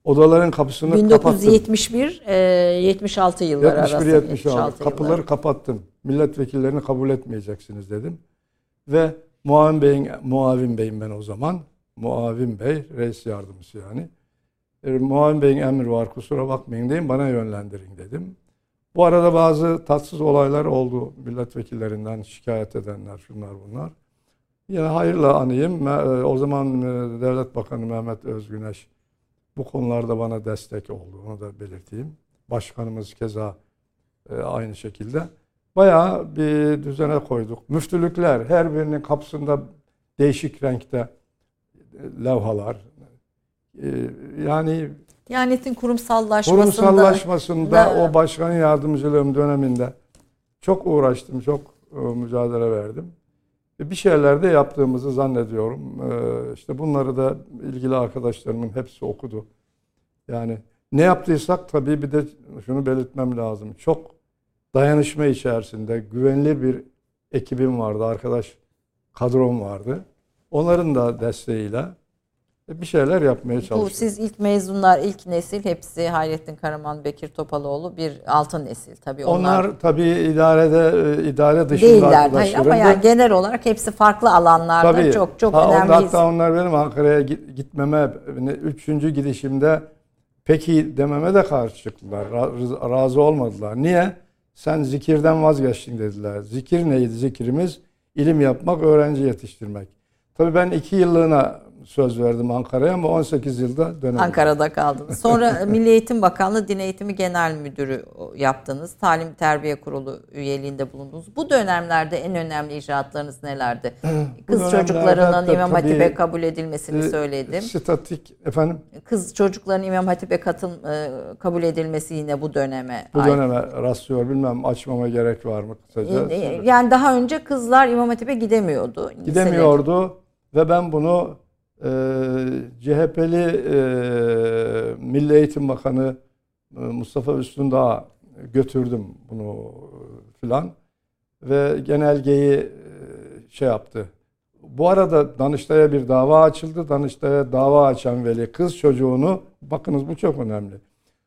Odaların kapısını 1971 e, 76 yıllar 71, arası. 76. Kapıları yıllar. kapattım. Milletvekillerini kabul etmeyeceksiniz dedim. Ve Muavin Bey'in Muavin Bey'im ben o zaman. Muavin Bey, reis yardımcısı yani. E, Muavin Bey'in emri var kusura bakmayın deyin bana yönlendirin dedim. Bu arada bazı tatsız olaylar oldu. Milletvekillerinden şikayet edenler, şunlar bunlar. Yine hayırla anayım. E, o zaman e, Devlet Bakanı Mehmet Özgüneş bu konularda bana destek oldu. Onu da belirteyim. Başkanımız keza aynı şekilde. Bayağı bir düzene koyduk. Müftülükler her birinin kapısında değişik renkte levhalar. Yani Diyanet'in kurumsallaşmasında, kurumsallaşmasında da... o başkan yardımcılığım döneminde çok uğraştım, çok e, mücadele verdim. Bir şeyler de yaptığımızı zannediyorum. E, işte bunları da ilgili arkadaşlarımın hepsi okudu. Yani ne yaptıysak tabii bir de şunu belirtmem lazım. Çok dayanışma içerisinde güvenilir bir ekibim vardı, arkadaş kadrom vardı. Onların da desteğiyle bir şeyler yapmaya çalıştık. Bu siz ilk mezunlar, ilk nesil hepsi Hayrettin Karaman, Bekir Topaloğlu bir altın nesil tabii onlar. Onlar tabii idarede idare dışında değiller. Hayır, ama yani genel olarak hepsi farklı alanlarda tabii, çok çok ha, önemli. Hatta onlar benim Ankara'ya gitmeme üçüncü gidişimde peki dememe de karşı çıktılar. Razı olmadılar. Niye? Sen zikirden vazgeçtin dediler. Zikir neydi? Zikrimiz ilim yapmak, öğrenci yetiştirmek. Tabii ben iki yıllığına söz verdim Ankara'ya ama 18 yılda dönemedim. Ankara'da kaldınız. Sonra Milli Eğitim Bakanlığı Din Eğitimi Genel Müdürü yaptınız. Talim Terbiye Kurulu üyeliğinde bulundunuz. Bu dönemlerde en önemli icraatlarınız nelerdi? Kız çocuklarının İmam Hatip'e kabul edilmesini e, söyledim. Statik efendim? Kız çocukların İmam Hatip'e katıl e, kabul edilmesi yine bu döneme. Bu döneme rastlıyor. Bilmem açmama gerek var mı kısaca? E, yani daha önce kızlar İmam Hatip'e gidemiyordu. Gidemiyordu. Ve ben bunu e, CHP'li e, Milli Eğitim Bakanı e, Mustafa Üstündağ götürdüm bunu filan ve genelgeyi e, şey yaptı. Bu arada Danıştay'a bir dava açıldı. Danıştay'a dava açan veli kız çocuğunu, bakınız bu çok önemli.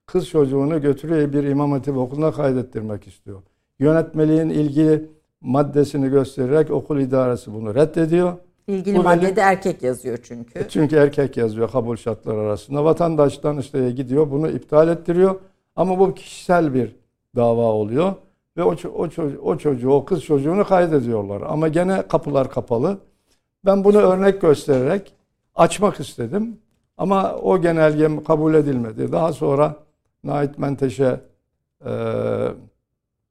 Kız çocuğunu götürüyor bir İmam Hatip okuluna kaydettirmek istiyor. Yönetmeliğin ilgili maddesini göstererek okul idaresi bunu reddediyor. İlgili Bu maddede erkek yazıyor çünkü. E, çünkü erkek yazıyor kabul şartları arasında. Vatandaş Danıştay'a gidiyor bunu iptal ettiriyor. Ama bu kişisel bir dava oluyor. Ve o, o, o çocuğu, o kız çocuğunu kaydediyorlar. Ama gene kapılar kapalı. Ben bunu örnek göstererek açmak istedim. Ama o genelgem kabul edilmedi. Daha sonra Nait Menteşe e,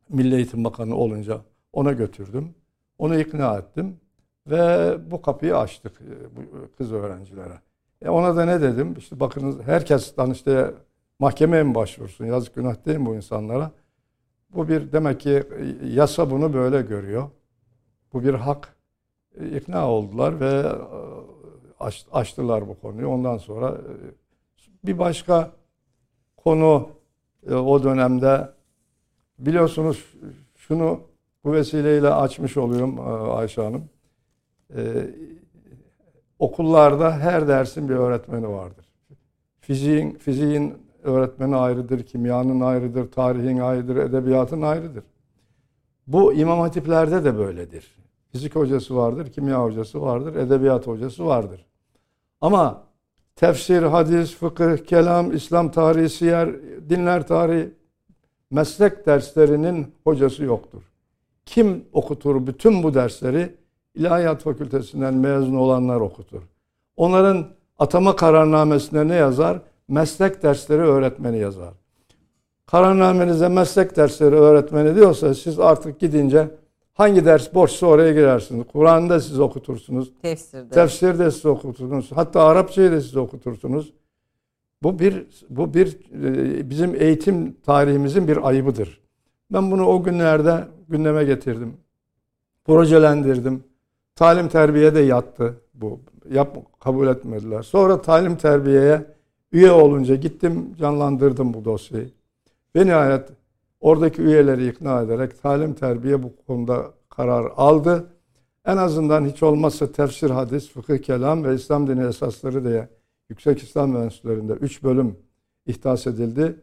Milli Eğitim Bakanı olunca ona götürdüm. Onu ikna ettim. Ve bu kapıyı açtık e, bu kız öğrencilere. E ona da ne dedim? İşte bakınız herkes Danıştay'a mahkemeye mi başvursun? Yazık günah değil mi bu insanlara? Bu bir demek ki e, yasa bunu böyle görüyor. Bu bir hak. E, ikna oldular ve aç, açtılar bu konuyu. Ondan sonra bir başka konu o dönemde biliyorsunuz şunu bu vesileyle açmış oluyorum Ayşe Hanım e, okullarda her dersin bir öğretmeni vardır. Fiziğin, fiziğin öğretmeni ayrıdır, kimyanın ayrıdır, tarihin ayrıdır, edebiyatın ayrıdır. Bu imam hatiplerde de böyledir. Fizik hocası vardır, kimya hocası vardır, edebiyat hocası vardır. Ama tefsir, hadis, fıkıh, kelam, İslam tarihi, siyer, dinler tarihi, meslek derslerinin hocası yoktur. Kim okutur bütün bu dersleri? İlahiyat Fakültesinden mezun olanlar okutur. Onların Atama kararnamesinde ne yazar? Meslek dersleri öğretmeni yazar. Kararnamenize meslek dersleri öğretmeni diyorsa siz artık gidince hangi ders boşsa oraya girersiniz. Kur'an'da siz okutursunuz. Tefsirde. Tefsirde siz okutursunuz. Hatta Arapçayı da siz okutursunuz. Bu bir bu bir e, bizim eğitim tarihimizin bir ayıbıdır. Ben bunu o günlerde gündeme getirdim. Projelendirdim. Talim terbiye de yattı bu. Yap kabul etmediler. Sonra talim terbiyeye üye olunca gittim canlandırdım bu dosyayı. Ve nihayet oradaki üyeleri ikna ederek talim terbiye bu konuda karar aldı. En azından hiç olmazsa tefsir, hadis, fıkıh, kelam ve İslam dini esasları diye Yüksek İslam Enstitülerinde 3 bölüm ihdas edildi.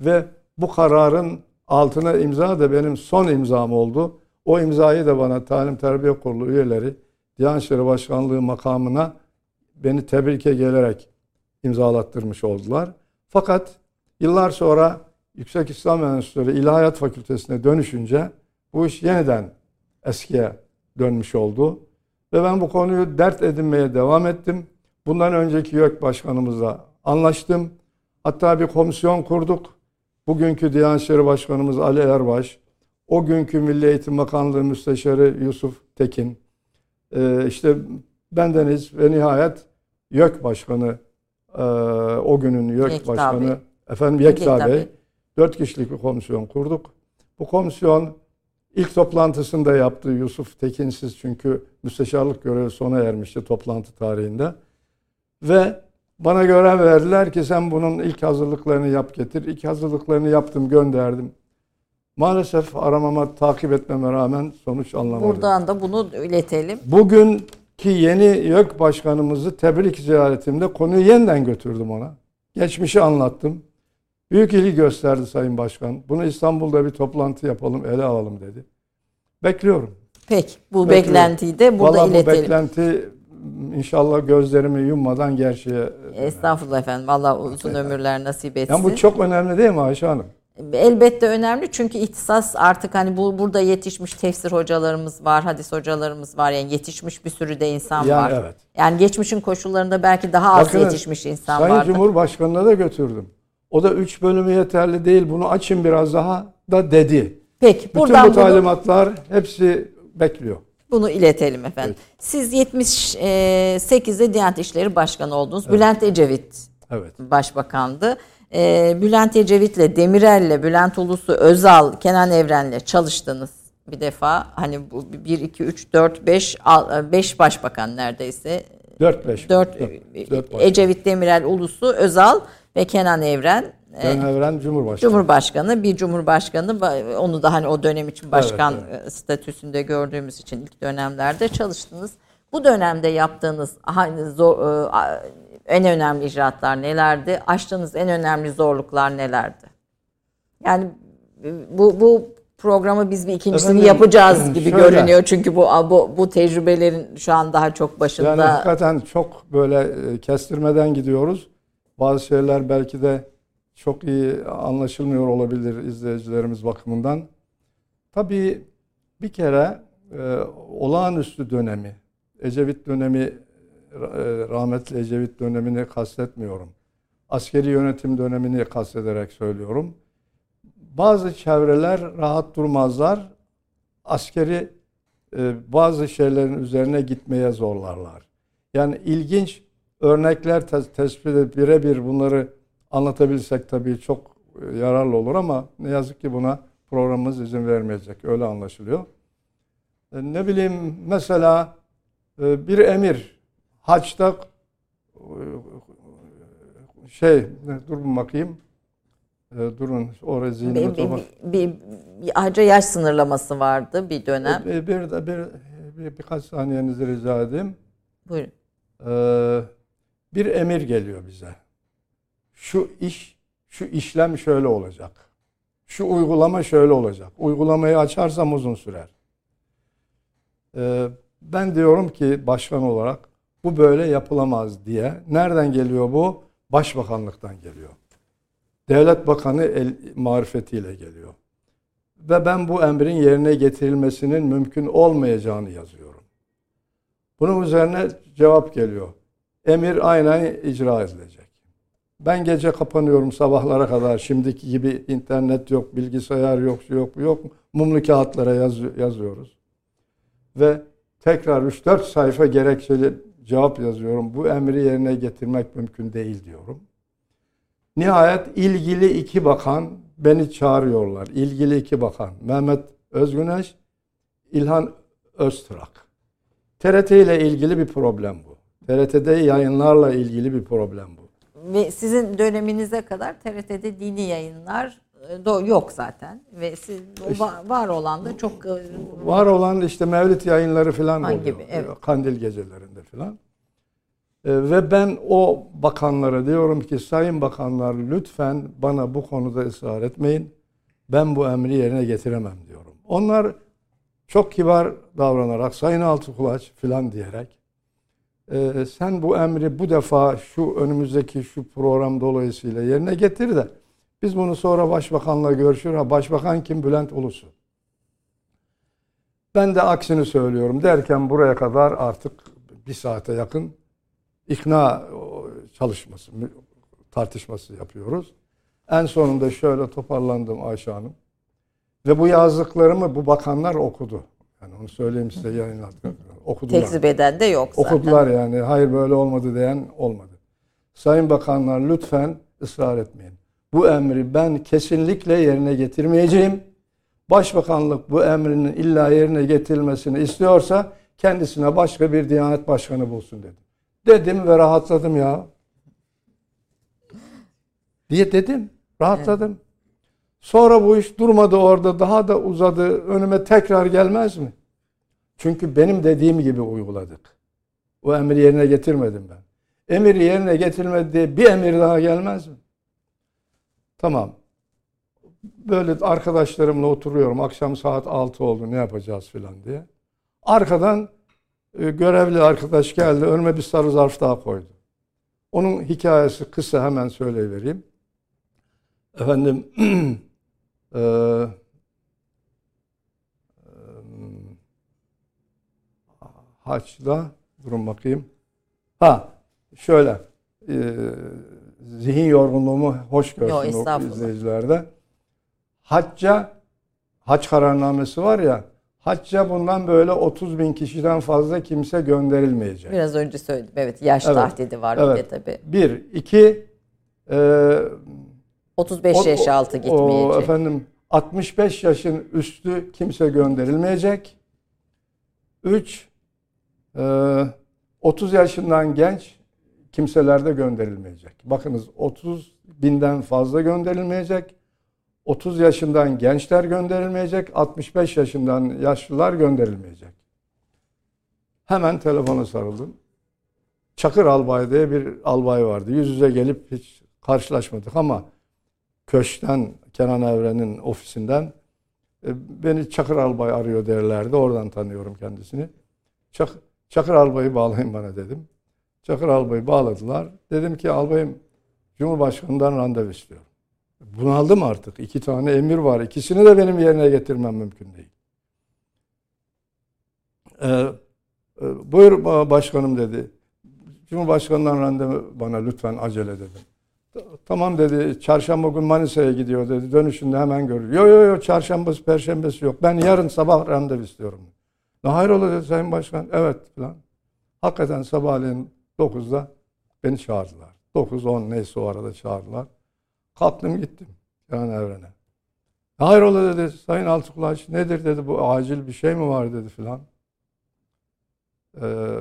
Ve bu kararın altına imza da benim son imzam oldu. O imzayı da bana Talim Terbiye Kurulu üyeleri Diyanet İşleri Başkanlığı makamına beni tebrike gelerek imzalattırmış oldular. Fakat yıllar sonra Yüksek İslam Enstitüleri İlahiyat Fakültesine dönüşünce bu iş yeniden eskiye dönmüş oldu. Ve ben bu konuyu dert edinmeye devam ettim. Bundan önceki YÖK Başkanımızla anlaştım. Hatta bir komisyon kurduk. Bugünkü Diyanet İşleri Başkanımız Ali Erbaş, o günkü Milli Eğitim Bakanlığı Müsteşarı Yusuf Tekin, e, işte bendeniz ve nihayet YÖK Başkanı, e, o günün YÖK Yekta Başkanı, Bey. efendim Yekta, Yekta Bey, Bey, dört kişilik bir komisyon kurduk. Bu komisyon ilk toplantısında yaptığı Yusuf Tekinsiz çünkü müsteşarlık görevi sona ermişti toplantı tarihinde. Ve bana görev verdiler ki sen bunun ilk hazırlıklarını yap getir. İlk hazırlıklarını yaptım gönderdim. Maalesef aramama takip etmeme rağmen sonuç anlamadım. Buradan da bunu iletelim. Bugün ki yeni YÖK başkanımızı tebrik ziyaretimde konuyu yeniden götürdüm ona. Geçmişi anlattım. Büyük ilgi gösterdi Sayın Başkan. Bunu İstanbul'da bir toplantı yapalım, ele alalım dedi. Bekliyorum. Peki bu Bekliyorum. beklentiyi de burada Vallahi iletelim. bu beklenti inşallah gözlerimi yummadan gerçeğe... Estağfurullah efendim. Allah uzun ömürler nasip etsin. Yani bu çok önemli değil mi Ayşe Hanım? Elbette önemli çünkü ihtisas artık hani bu burada yetişmiş tefsir hocalarımız var, hadis hocalarımız var. Yani yetişmiş bir sürü de insan yani var. Evet. Yani geçmişin koşullarında belki daha az Bakın, yetişmiş insan var. Sayın Cumhurbaşkanı'na da götürdüm. O da üç bölümü yeterli değil bunu açın biraz daha da dedi. Peki Bütün buradan bu talimatlar bunu... hepsi bekliyor. Bunu iletelim efendim. Evet. Siz 78'de Diyanet İşleri Başkanı oldunuz. Evet. Bülent Ecevit evet. başbakandı. Ee, Bülent Ecevit'le, Demirel'le, Bülent Ulusu, Özal, Kenan Evren'le çalıştınız bir defa. Hani bu 1, 2, 3, 4, 5, 5 başbakan neredeyse. 4, 5. 4, 4 Ecevit, Demirel, Ulusu, Özal ve Kenan Evren. Kenan Evren Cumhurbaşkanı. Cumhurbaşkanı, bir Cumhurbaşkanı onu da hani o dönem için başkan evet, evet. statüsünde gördüğümüz için ilk dönemlerde çalıştınız. Bu dönemde yaptığınız hani zor, e, en önemli icraatlar nelerdi? Aştığınız en önemli zorluklar nelerdi? Yani bu bu programı biz bir ikincisini Efendim, yapacağız gibi şöyle, görünüyor. Çünkü bu, bu bu tecrübelerin şu an daha çok başında. Yani hakikaten çok böyle e, kestirmeden gidiyoruz. Bazı şeyler belki de çok iyi anlaşılmıyor olabilir izleyicilerimiz bakımından. Tabii bir kere e, olağanüstü dönemi, Ecevit dönemi, e, rahmetli Ecevit dönemini kastetmiyorum. Askeri yönetim dönemini kastederek söylüyorum. Bazı çevreler rahat durmazlar. Askeri e, bazı şeylerin üzerine gitmeye zorlarlar. Yani ilginç örnekler tespit edip birebir bunları anlatabilsek tabii çok e, yararlı olur ama ne yazık ki buna programımız izin vermeyecek. Öyle anlaşılıyor. E, ne bileyim mesela e, bir emir haçta şey dur bakayım durun oraya zihnime bir, bir, bir, bir hacca yaş sınırlaması vardı bir dönem. Bir, bir, bir, bir birkaç saniyenizi rica edeyim. Buyurun. Ee, bir emir geliyor bize şu iş, şu işlem şöyle olacak. Şu uygulama şöyle olacak. Uygulamayı açarsam uzun sürer. Ee, ben diyorum ki başkan olarak bu böyle yapılamaz diye. Nereden geliyor bu? Başbakanlıktan geliyor. Devlet Bakanı el, marifetiyle geliyor. Ve ben bu emrin yerine getirilmesinin mümkün olmayacağını yazıyorum. Bunun üzerine cevap geliyor. Emir aynen icra edilecek. Ben gece kapanıyorum sabahlara kadar. Şimdiki gibi internet yok, bilgisayar yok, yok, yok. Mumlu kağıtlara yaz, yazıyoruz. Ve tekrar 3-4 sayfa gerekçeli cevap yazıyorum. Bu emri yerine getirmek mümkün değil diyorum. Nihayet ilgili iki bakan beni çağırıyorlar. İlgili iki bakan. Mehmet Özgüneş, İlhan Öztrak. TRT ile ilgili bir problem bu. TRT'de yayınlarla ilgili bir problem bu. Ve sizin döneminize kadar TRT'de dini yayınlar yok zaten ve siz işte, var olan da çok e, var olan işte Mevlid yayınları falan oluyor. Gibi, evet. Kandil gecelerinde falan. E, ve ben o bakanlara diyorum ki sayın bakanlar lütfen bana bu konuda ısrar etmeyin. Ben bu emri yerine getiremem diyorum. Onlar çok kibar davranarak sayın Altıkulaç filan diyerek e, sen bu emri bu defa şu önümüzdeki şu program dolayısıyla yerine getir de biz bunu sonra başbakanla görüşür. Ha, başbakan kim? Bülent Ulusu. Ben de aksini söylüyorum derken buraya kadar artık bir saate yakın ikna çalışması, tartışması yapıyoruz. En sonunda şöyle toparlandım Ayşe Hanım. Ve bu yazdıklarımı bu bakanlar okudu. Yani onu söyleyeyim size yayınladık. Okudular. Tekzip eden de yok zaten. Okudular yani. Hayır böyle olmadı diyen olmadı. Sayın bakanlar lütfen ısrar etmeyin. Bu emri ben kesinlikle yerine getirmeyeceğim. Başbakanlık bu emrinin illa yerine getirilmesini istiyorsa kendisine başka bir Diyanet Başkanı bulsun dedi. Dedim ve rahatladım ya. Diye dedim. Rahatladım. Sonra bu iş durmadı orada daha da uzadı. Önüme tekrar gelmez mi? Çünkü benim dediğim gibi uyguladık. O emri yerine getirmedim ben. Emir yerine getirmedi diye bir emir daha gelmez mi? Tamam. Böyle arkadaşlarımla oturuyorum. Akşam saat 6 oldu ne yapacağız filan diye. Arkadan e, görevli arkadaş geldi. Önüme bir sarı zarf daha koydu. Onun hikayesi kısa hemen söyleyivereyim. Efendim e, haçla durun bakayım. Ha şöyle e, zihin yorgunluğumu hoş görsün Yo, o izleyicilerde. Hacca hac kararnamesi var ya hacca bundan böyle 30 bin kişiden fazla kimse gönderilmeyecek. Biraz önce söyledim evet yaş evet, tahdidi var evet. bir tabii. Bir, iki e, 35 o, yaş altı gitmeyecek. O, efendim 65 yaşın üstü kimse gönderilmeyecek. Üç, e, 30 yaşından genç kimseler de gönderilmeyecek. Bakınız 30 binden fazla gönderilmeyecek. 30 yaşından gençler gönderilmeyecek. 65 yaşından yaşlılar gönderilmeyecek. Hemen telefona sarıldım. Çakır Albay diye bir albay vardı. Yüz yüze gelip hiç karşılaşmadık ama köşkten Kenan Evren'in ofisinden e, beni Çakır Albay arıyor derlerdi. Oradan tanıyorum kendisini. Çak, Çakır Albay'ı bağlayın bana dedim. Çakır Albay'ı bağladılar. Dedim ki albayım Cumhurbaşkanı'ndan randevu istiyorum. Bunaldım artık. İki tane emir var. İkisini de benim yerine getirmem mümkün değil. Ee, e, buyur başkanım dedi. Cumhurbaşkanından randevu bana lütfen acele dedim. Tamam dedi. Çarşamba gün Manisa'ya gidiyor dedi. Dönüşünde hemen görür. Yok yok yok çarşambası perşembesi yok. Ben yarın sabah randevu istiyorum. Ne hayrola dedi Sayın Başkan. Evet falan. Hakikaten sabahleyin 9'da beni çağırdılar. 9-10 neyse o arada çağırdılar. Kalktım gittim Canan Evren'e. Hayrola dedi Sayın Altıkulaş nedir dedi bu acil bir şey mi var dedi filan. Ee,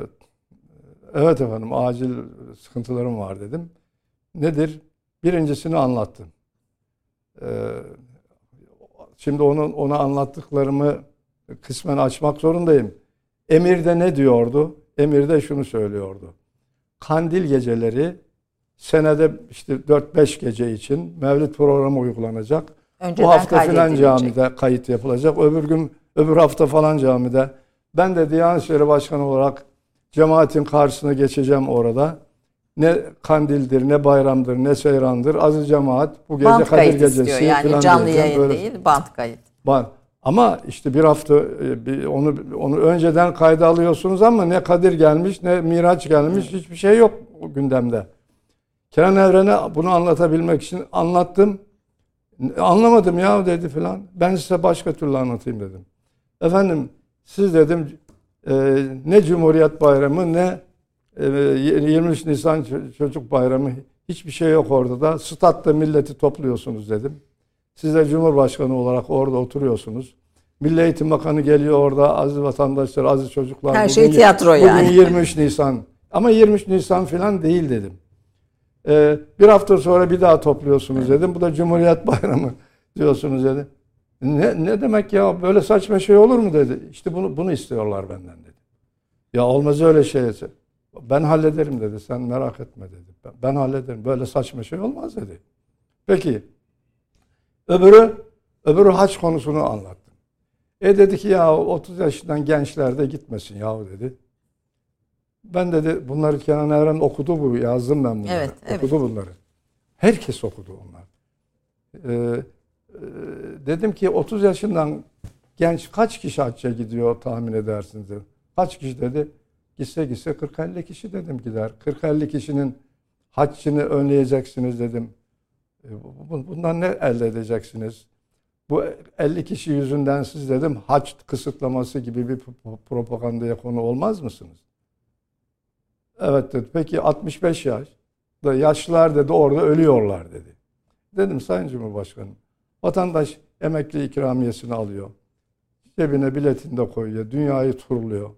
evet efendim acil sıkıntılarım var dedim. Nedir? Birincisini anlattım. Ee, şimdi onun ona anlattıklarımı kısmen açmak zorundayım. Emir'de ne diyordu? Emir'de şunu söylüyordu. Kandil geceleri senede işte 4-5 gece için mevlid programı uygulanacak. Önceden Bu hafta filan camide kayıt yapılacak. Öbür gün öbür hafta falan camide. Ben de Diyanet İşleri Başkanı olarak cemaatin karşısına geçeceğim orada. Ne kandildir, ne bayramdır, ne seyrandır. Azı cemaat bu gece band Kadir Gecesi istiyor. Yani canlı yayın böyle, değil, band kayıt. Band. Ama işte bir hafta e, onu onu önceden kayda alıyorsunuz ama ne Kadir gelmiş ne Miraç gelmiş hiçbir şey yok gündemde. Kenan Evren'e bunu anlatabilmek için anlattım. Anlamadım ya dedi filan. Ben size başka türlü anlatayım dedim. Efendim siz dedim e, ne Cumhuriyet Bayramı ne e, 23 Nisan Çocuk Bayramı hiçbir şey yok orada da. Statta milleti topluyorsunuz dedim. Siz de Cumhurbaşkanı olarak orada oturuyorsunuz. Milli Eğitim Bakanı geliyor orada aziz vatandaşlar, aziz çocuklar. Her şey tiyatro bugün yani. Bugün 23 Nisan. Ama 23 Nisan falan değil dedim. Ee, bir hafta sonra bir daha topluyorsunuz dedim. Bu da Cumhuriyet Bayramı diyorsunuz dedi. Ne, ne demek ya böyle saçma şey olur mu dedi. İşte bunu bunu istiyorlar benden dedi. Ya olmaz öyle şey. Ben hallederim dedi. Sen merak etme dedi. Ben, ben hallederim. Böyle saçma şey olmaz dedi. Peki. Öbürü öbürü haç konusunu anlattım. E dedi ki ya 30 yaşından gençler de gitmesin yahu dedi. Ben dedi bunları Kenan Evren okudu bu yazdım ben bunları. Evet, evet. Okudu bunları. Herkes okudu onlar. Ee, e, dedim ki 30 yaşından genç kaç kişi hacca gidiyor tahmin edersiniz dedim. Kaç kişi dedi? Gitse gitse 40-50 kişi dedim gider. 40-50 kişinin haccını önleyeceksiniz dedim. E, bundan ne elde edeceksiniz? Bu 50 kişi yüzünden siz dedim hac kısıtlaması gibi bir propagandaya konu olmaz mısınız? Evet dedi. Peki 65 yaş. Da yaşlılar dedi orada ölüyorlar dedi. Dedim Sayın Cumhurbaşkanım vatandaş emekli ikramiyesini alıyor. Cebine biletini de koyuyor. Dünyayı turluyor.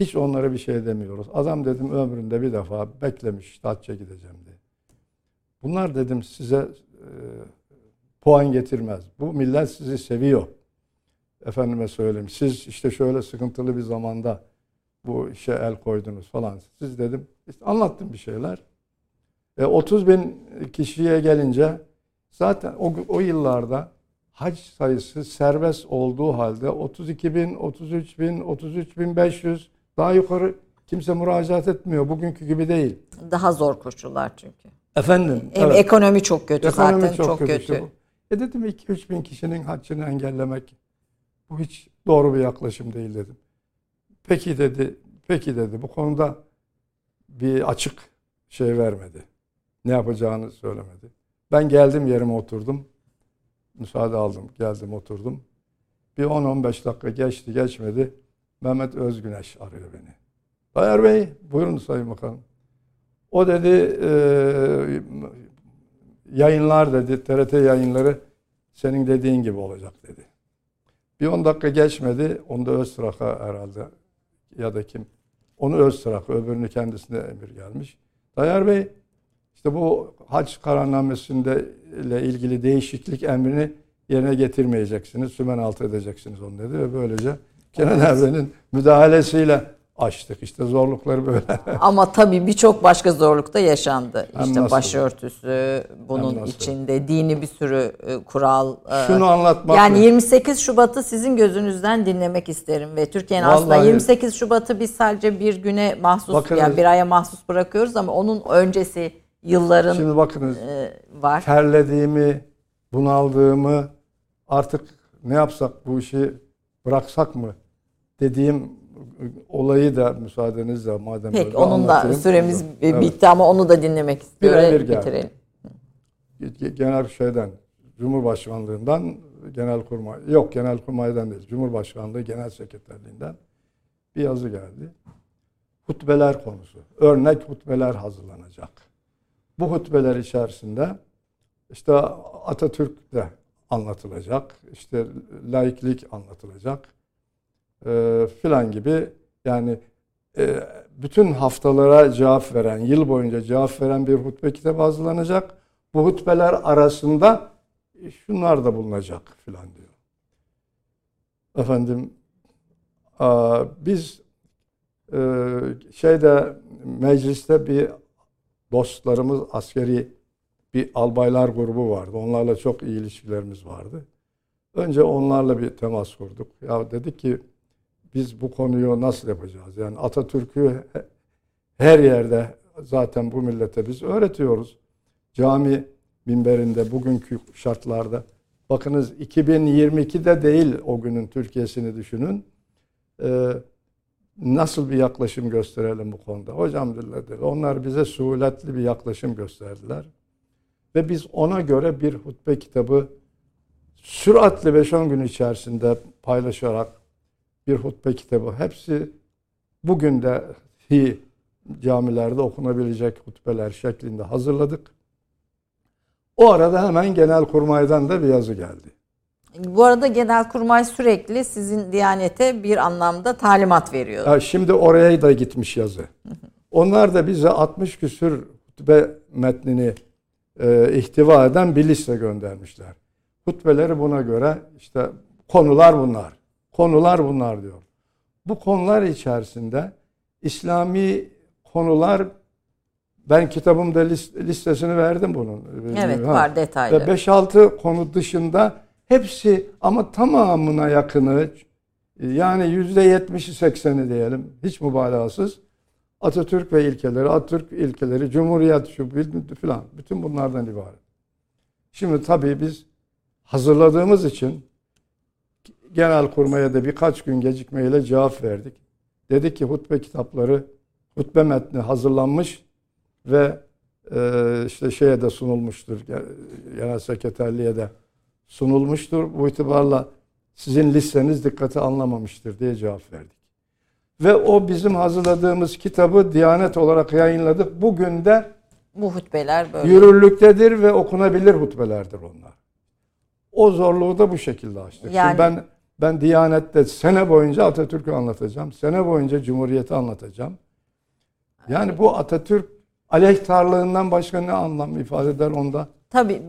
Hiç onlara bir şey demiyoruz. Adam dedim ömründe bir defa beklemiş hacca gideceğim diye. Bunlar dedim size e, puan getirmez. Bu millet sizi seviyor. Efendime söyleyeyim. Siz işte şöyle sıkıntılı bir zamanda bu işe el koydunuz falan. Siz dedim işte anlattım bir şeyler. E, 30 bin kişiye gelince zaten o, o yıllarda hac sayısı serbest olduğu halde 32 bin, 33 bin, 33 bin 500 daha yukarı kimse müracaat etmiyor. Bugünkü gibi değil. Daha zor koşullar çünkü. Efendim. Hem evet. ekonomi çok kötü ekonomi zaten çok, çok kötü. kötü. Işte e dedim 2-3 bin kişinin haccını engellemek bu hiç doğru bir yaklaşım değil dedim. Peki dedi, peki dedi bu konuda bir açık şey vermedi. Ne yapacağını söylemedi. Ben geldim yerime oturdum. Müsaade aldım, geldim oturdum. Bir 10-15 dakika geçti geçmedi. Mehmet Özgüneş arıyor beni. Bayar Bey, buyurun Sayın Bakanım. O dedi e, yayınlar dedi, TRT yayınları senin dediğin gibi olacak dedi. Bir 10 dakika geçmedi. Onda Öztrak'a herhalde ya da kim? Onu Öztrak, öbürünü kendisine emir gelmiş. Dayar Bey işte bu hac kararnamesinde ile ilgili değişiklik emrini yerine getirmeyeceksiniz. Sümen altı edeceksiniz onu dedi ve böylece Kenan Evren'in müdahalesiyle açtık. İşte zorlukları böyle. Ama tabii birçok başka zorluk da yaşandı. İşte nasıl? başörtüsü bunun içinde dini bir sürü e, kural. e, Şunu anlatmak Yani mı? 28 Şubat'ı sizin gözünüzden dinlemek isterim ve Türkiye'nin aslında Vallahi- 28 Şubat'ı biz sadece bir güne mahsus Bakınız- yani bir aya mahsus bırakıyoruz ama onun öncesi yılların Şimdi bakınız e, var. terlediğimi, bunaldığımı artık ne yapsak bu işi bıraksak mı dediğim olayı da müsaadenizle madem Peki böyle onun da süremiz Evet. bitti ama onu da dinlemek istiyorum. emir geldi. Genel şeyden Cumhurbaşkanlığından genel kurmay yok genel kurmaydan değil Cumhurbaşkanlığı genel sekreterliğinden bir yazı geldi. Hutbeler konusu. Örnek hutbeler hazırlanacak. Bu hutbeler içerisinde işte Atatürk de anlatılacak. işte laiklik anlatılacak. E, filan gibi yani e, bütün haftalara cevap veren, yıl boyunca cevap veren bir hutbe kitabı hazırlanacak. Bu hutbeler arasında şunlar da bulunacak filan diyor. Efendim aa, biz e, şeyde mecliste bir dostlarımız askeri bir albaylar grubu vardı. Onlarla çok iyi ilişkilerimiz vardı. Önce onlarla bir temas kurduk. Ya dedik ki biz bu konuyu nasıl yapacağız? Yani Atatürk'ü her yerde zaten bu millete biz öğretiyoruz. Cami minberinde bugünkü şartlarda bakınız 2022'de değil o günün Türkiye'sini düşünün. Ee, nasıl bir yaklaşım gösterelim bu konuda? Hocam dediler, onlar bize suhuletli bir yaklaşım gösterdiler. Ve biz ona göre bir hutbe kitabı süratli 5-10 gün içerisinde paylaşarak bir hutbe kitabı. Hepsi bugün de hi camilerde okunabilecek hutbeler şeklinde hazırladık. O arada hemen genel kurmaydan da bir yazı geldi. Bu arada Genelkurmay sürekli sizin Diyanet'e bir anlamda talimat veriyor. Ya şimdi oraya da gitmiş yazı. Onlar da bize 60 küsür hutbe metnini e, ihtiva eden bir liste göndermişler. Hutbeleri buna göre işte konular bunlar. Konular bunlar diyor. Bu konular içerisinde İslami konular ben kitabımda listesini verdim bunun. Evet ha. var detaylı. Ve 5-6 konu dışında hepsi ama tamamına yakını yani %70'i 80'i diyelim hiç mübalağasız Atatürk ve ilkeleri, Atatürk ilkeleri, Cumhuriyet şu filan bütün bunlardan ibaret. Şimdi tabii biz hazırladığımız için genel kurmaya da birkaç gün gecikmeyle cevap verdik. Dedi ki hutbe kitapları, hutbe metni hazırlanmış ve e, işte şeye de sunulmuştur, genel sekreterliğe de sunulmuştur. Bu itibarla sizin listeniz dikkate anlamamıştır diye cevap verdik. Ve o bizim hazırladığımız kitabı Diyanet olarak yayınladık. Bugün de bu hutbeler böyle. Yürürlüktedir ve okunabilir hutbelerdir onlar. O zorluğu da bu şekilde açtık. Yani, Şimdi ben ben Diyanet'te sene boyunca Atatürk'ü anlatacağım. Sene boyunca Cumhuriyet'i anlatacağım. Yani bu Atatürk aleyhtarlığından başka ne anlam ifade eder onda? Tabii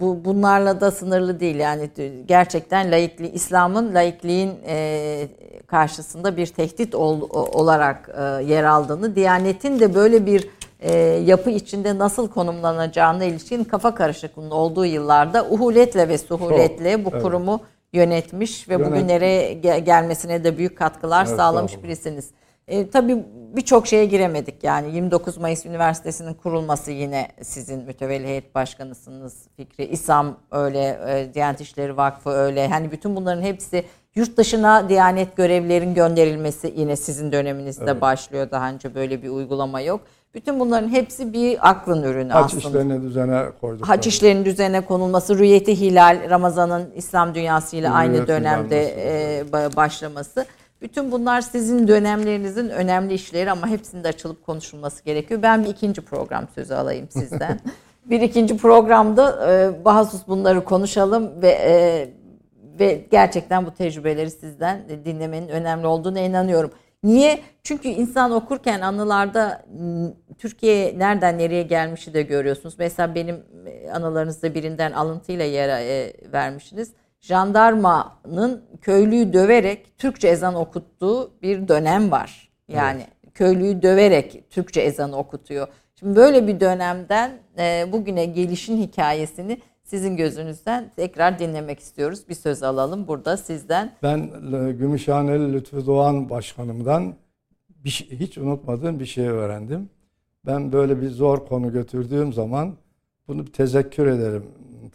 bu bunlarla da sınırlı değil. Yani gerçekten laikli İslam'ın laikliğin e, karşısında bir tehdit ol, olarak e, yer aldığını, Diyanet'in de böyle bir e, yapı içinde nasıl konumlanacağına ilişkin kafa karışıklığının olduğu yıllarda uhuletle ve suhuletle bu evet. kurumu yönetmiş ve Yönet... bugünlere gelmesine de büyük katkılar evet, sağlamış birisiniz. E, tabii birçok şeye giremedik yani 29 Mayıs Üniversitesi'nin kurulması yine sizin mütevelli heyet başkanısınız Fikri. İSAM öyle, e, Diyanet İşleri Vakfı öyle. Hani bütün bunların hepsi yurt dışına Diyanet görevlerin gönderilmesi yine sizin döneminizde evet. başlıyor. Daha önce böyle bir uygulama yok. Bütün bunların hepsi bir aklın ürünü Haç aslında. Haç işlerini düzene koyduk. Haç işlerinin düzene konulması, Rüyeti Hilal, Ramazan'ın İslam dünyasıyla aynı dönemde e, başlaması. Bütün bunlar sizin dönemlerinizin önemli işleri ama hepsinde açılıp konuşulması gerekiyor. Ben bir ikinci program sözü alayım sizden. bir ikinci programda e, bahasus bunları konuşalım ve e, ve gerçekten bu tecrübeleri sizden dinlemenin önemli olduğunu inanıyorum. Niye? Çünkü insan okurken anılarda Türkiye nereden nereye gelmişi de görüyorsunuz. Mesela benim e, anılarınızda birinden alıntıyla yere e, vermişsiniz jandarmanın köylüyü döverek Türkçe ezan okuttuğu bir dönem var. Yani evet. köylüyü döverek Türkçe ezan okutuyor. Şimdi böyle bir dönemden e, bugüne gelişin hikayesini sizin gözünüzden tekrar dinlemek istiyoruz. Bir söz alalım burada sizden. Ben e, Gümüşhaneli Lütfü Doğan Başkanım'dan bir, şey, hiç unutmadığım bir şey öğrendim. Ben böyle bir zor konu götürdüğüm zaman bunu bir tezekkür ederim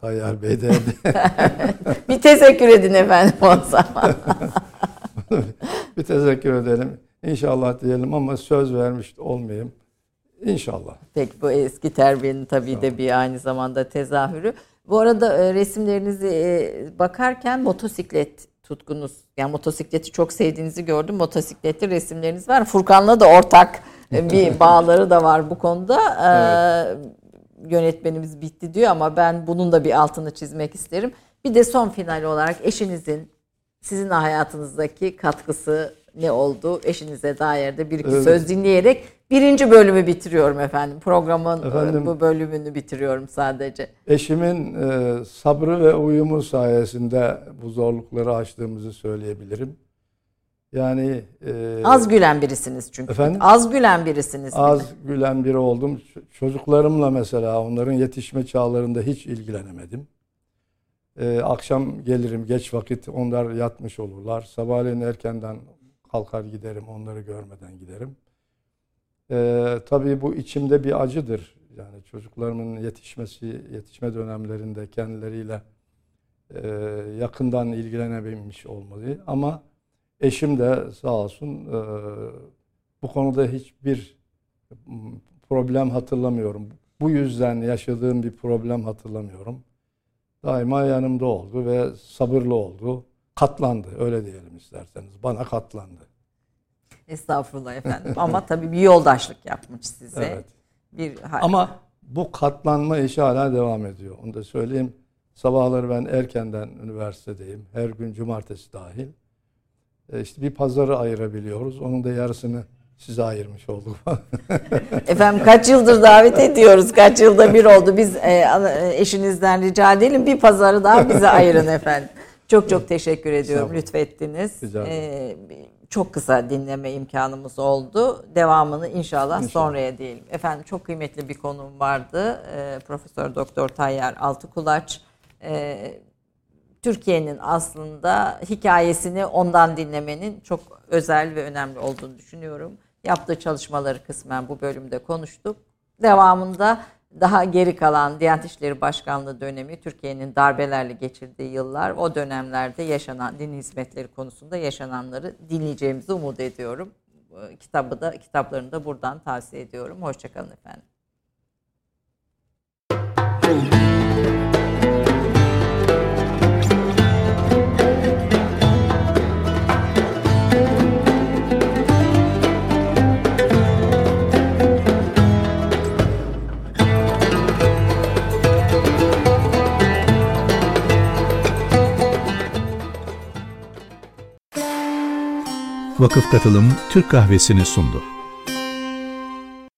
Tayyar Bey de. bir teşekkür edin efendim o zaman. bir teşekkür edelim. İnşallah diyelim ama söz vermiş olmayayım. İnşallah. Peki bu eski terbiyenin tabii de bir aynı zamanda tezahürü. Bu arada e, resimlerinizi e, bakarken motosiklet tutkunuz, yani motosikleti çok sevdiğinizi gördüm. Motosikletli resimleriniz var. Furkan'la da ortak e, bir bağları da var bu konuda. Evet yönetmenimiz bitti diyor ama ben bunun da bir altını çizmek isterim. Bir de son final olarak eşinizin sizin hayatınızdaki katkısı ne oldu? Eşinize dair de bir iki evet. söz dinleyerek birinci bölümü bitiriyorum efendim. Programın e, efendim, bu bölümünü bitiriyorum sadece. Eşimin e, sabrı ve uyumu sayesinde bu zorlukları aştığımızı söyleyebilirim. Yani e, az gülen birisiniz çünkü. Efendim? Az gülen birisiniz. Az mi? gülen biri oldum. Çocuklarımla mesela onların yetişme çağlarında hiç ilgilenemedim. E, akşam gelirim geç vakit onlar yatmış olurlar. Sabahleyin erkenden kalkar giderim onları görmeden giderim. E, tabii bu içimde bir acıdır. Yani çocuklarımın yetişmesi, yetişme dönemlerinde kendileriyle e, yakından ilgilenebilmiş olmalı. Ama eşim de sağ olsun e, bu konuda hiçbir problem hatırlamıyorum. Bu yüzden yaşadığım bir problem hatırlamıyorum. Daima yanımda oldu ve sabırlı oldu. Katlandı öyle diyelim isterseniz. Bana katlandı. Estağfurullah efendim. Ama tabii bir yoldaşlık yapmış size. Evet. Bir Ama bu katlanma işi hala devam ediyor. Onu da söyleyeyim. Sabahları ben erkenden üniversitedeyim. Her gün cumartesi dahil. E işte bir pazarı ayırabiliyoruz. Onun da yarısını size ayırmış olduk. Efendim kaç yıldır davet ediyoruz. Kaç yılda bir oldu. Biz e, eşinizden rica edelim bir pazarı daha bize ayırın efendim. Çok çok teşekkür ediyorum. Lütfettiniz. Ee, çok kısa dinleme imkanımız oldu. Devamını inşallah, inşallah. sonraya diyelim. Efendim çok kıymetli bir konum vardı. Ee, Profesör Doktor Tayyar Altıkulaç. Ee, Türkiye'nin aslında hikayesini ondan dinlemenin çok özel ve önemli olduğunu düşünüyorum. Yaptığı çalışmaları kısmen bu bölümde konuştuk. Devamında daha geri kalan Diyanet İşleri Başkanlığı dönemi Türkiye'nin darbelerle geçirdiği yıllar o dönemlerde yaşanan din hizmetleri konusunda yaşananları dinleyeceğimizi umut ediyorum. Kitabı da kitaplarını da buradan tavsiye ediyorum. Hoşçakalın efendim. Vakıf Katılım Türk Kahvesi'ni sundu.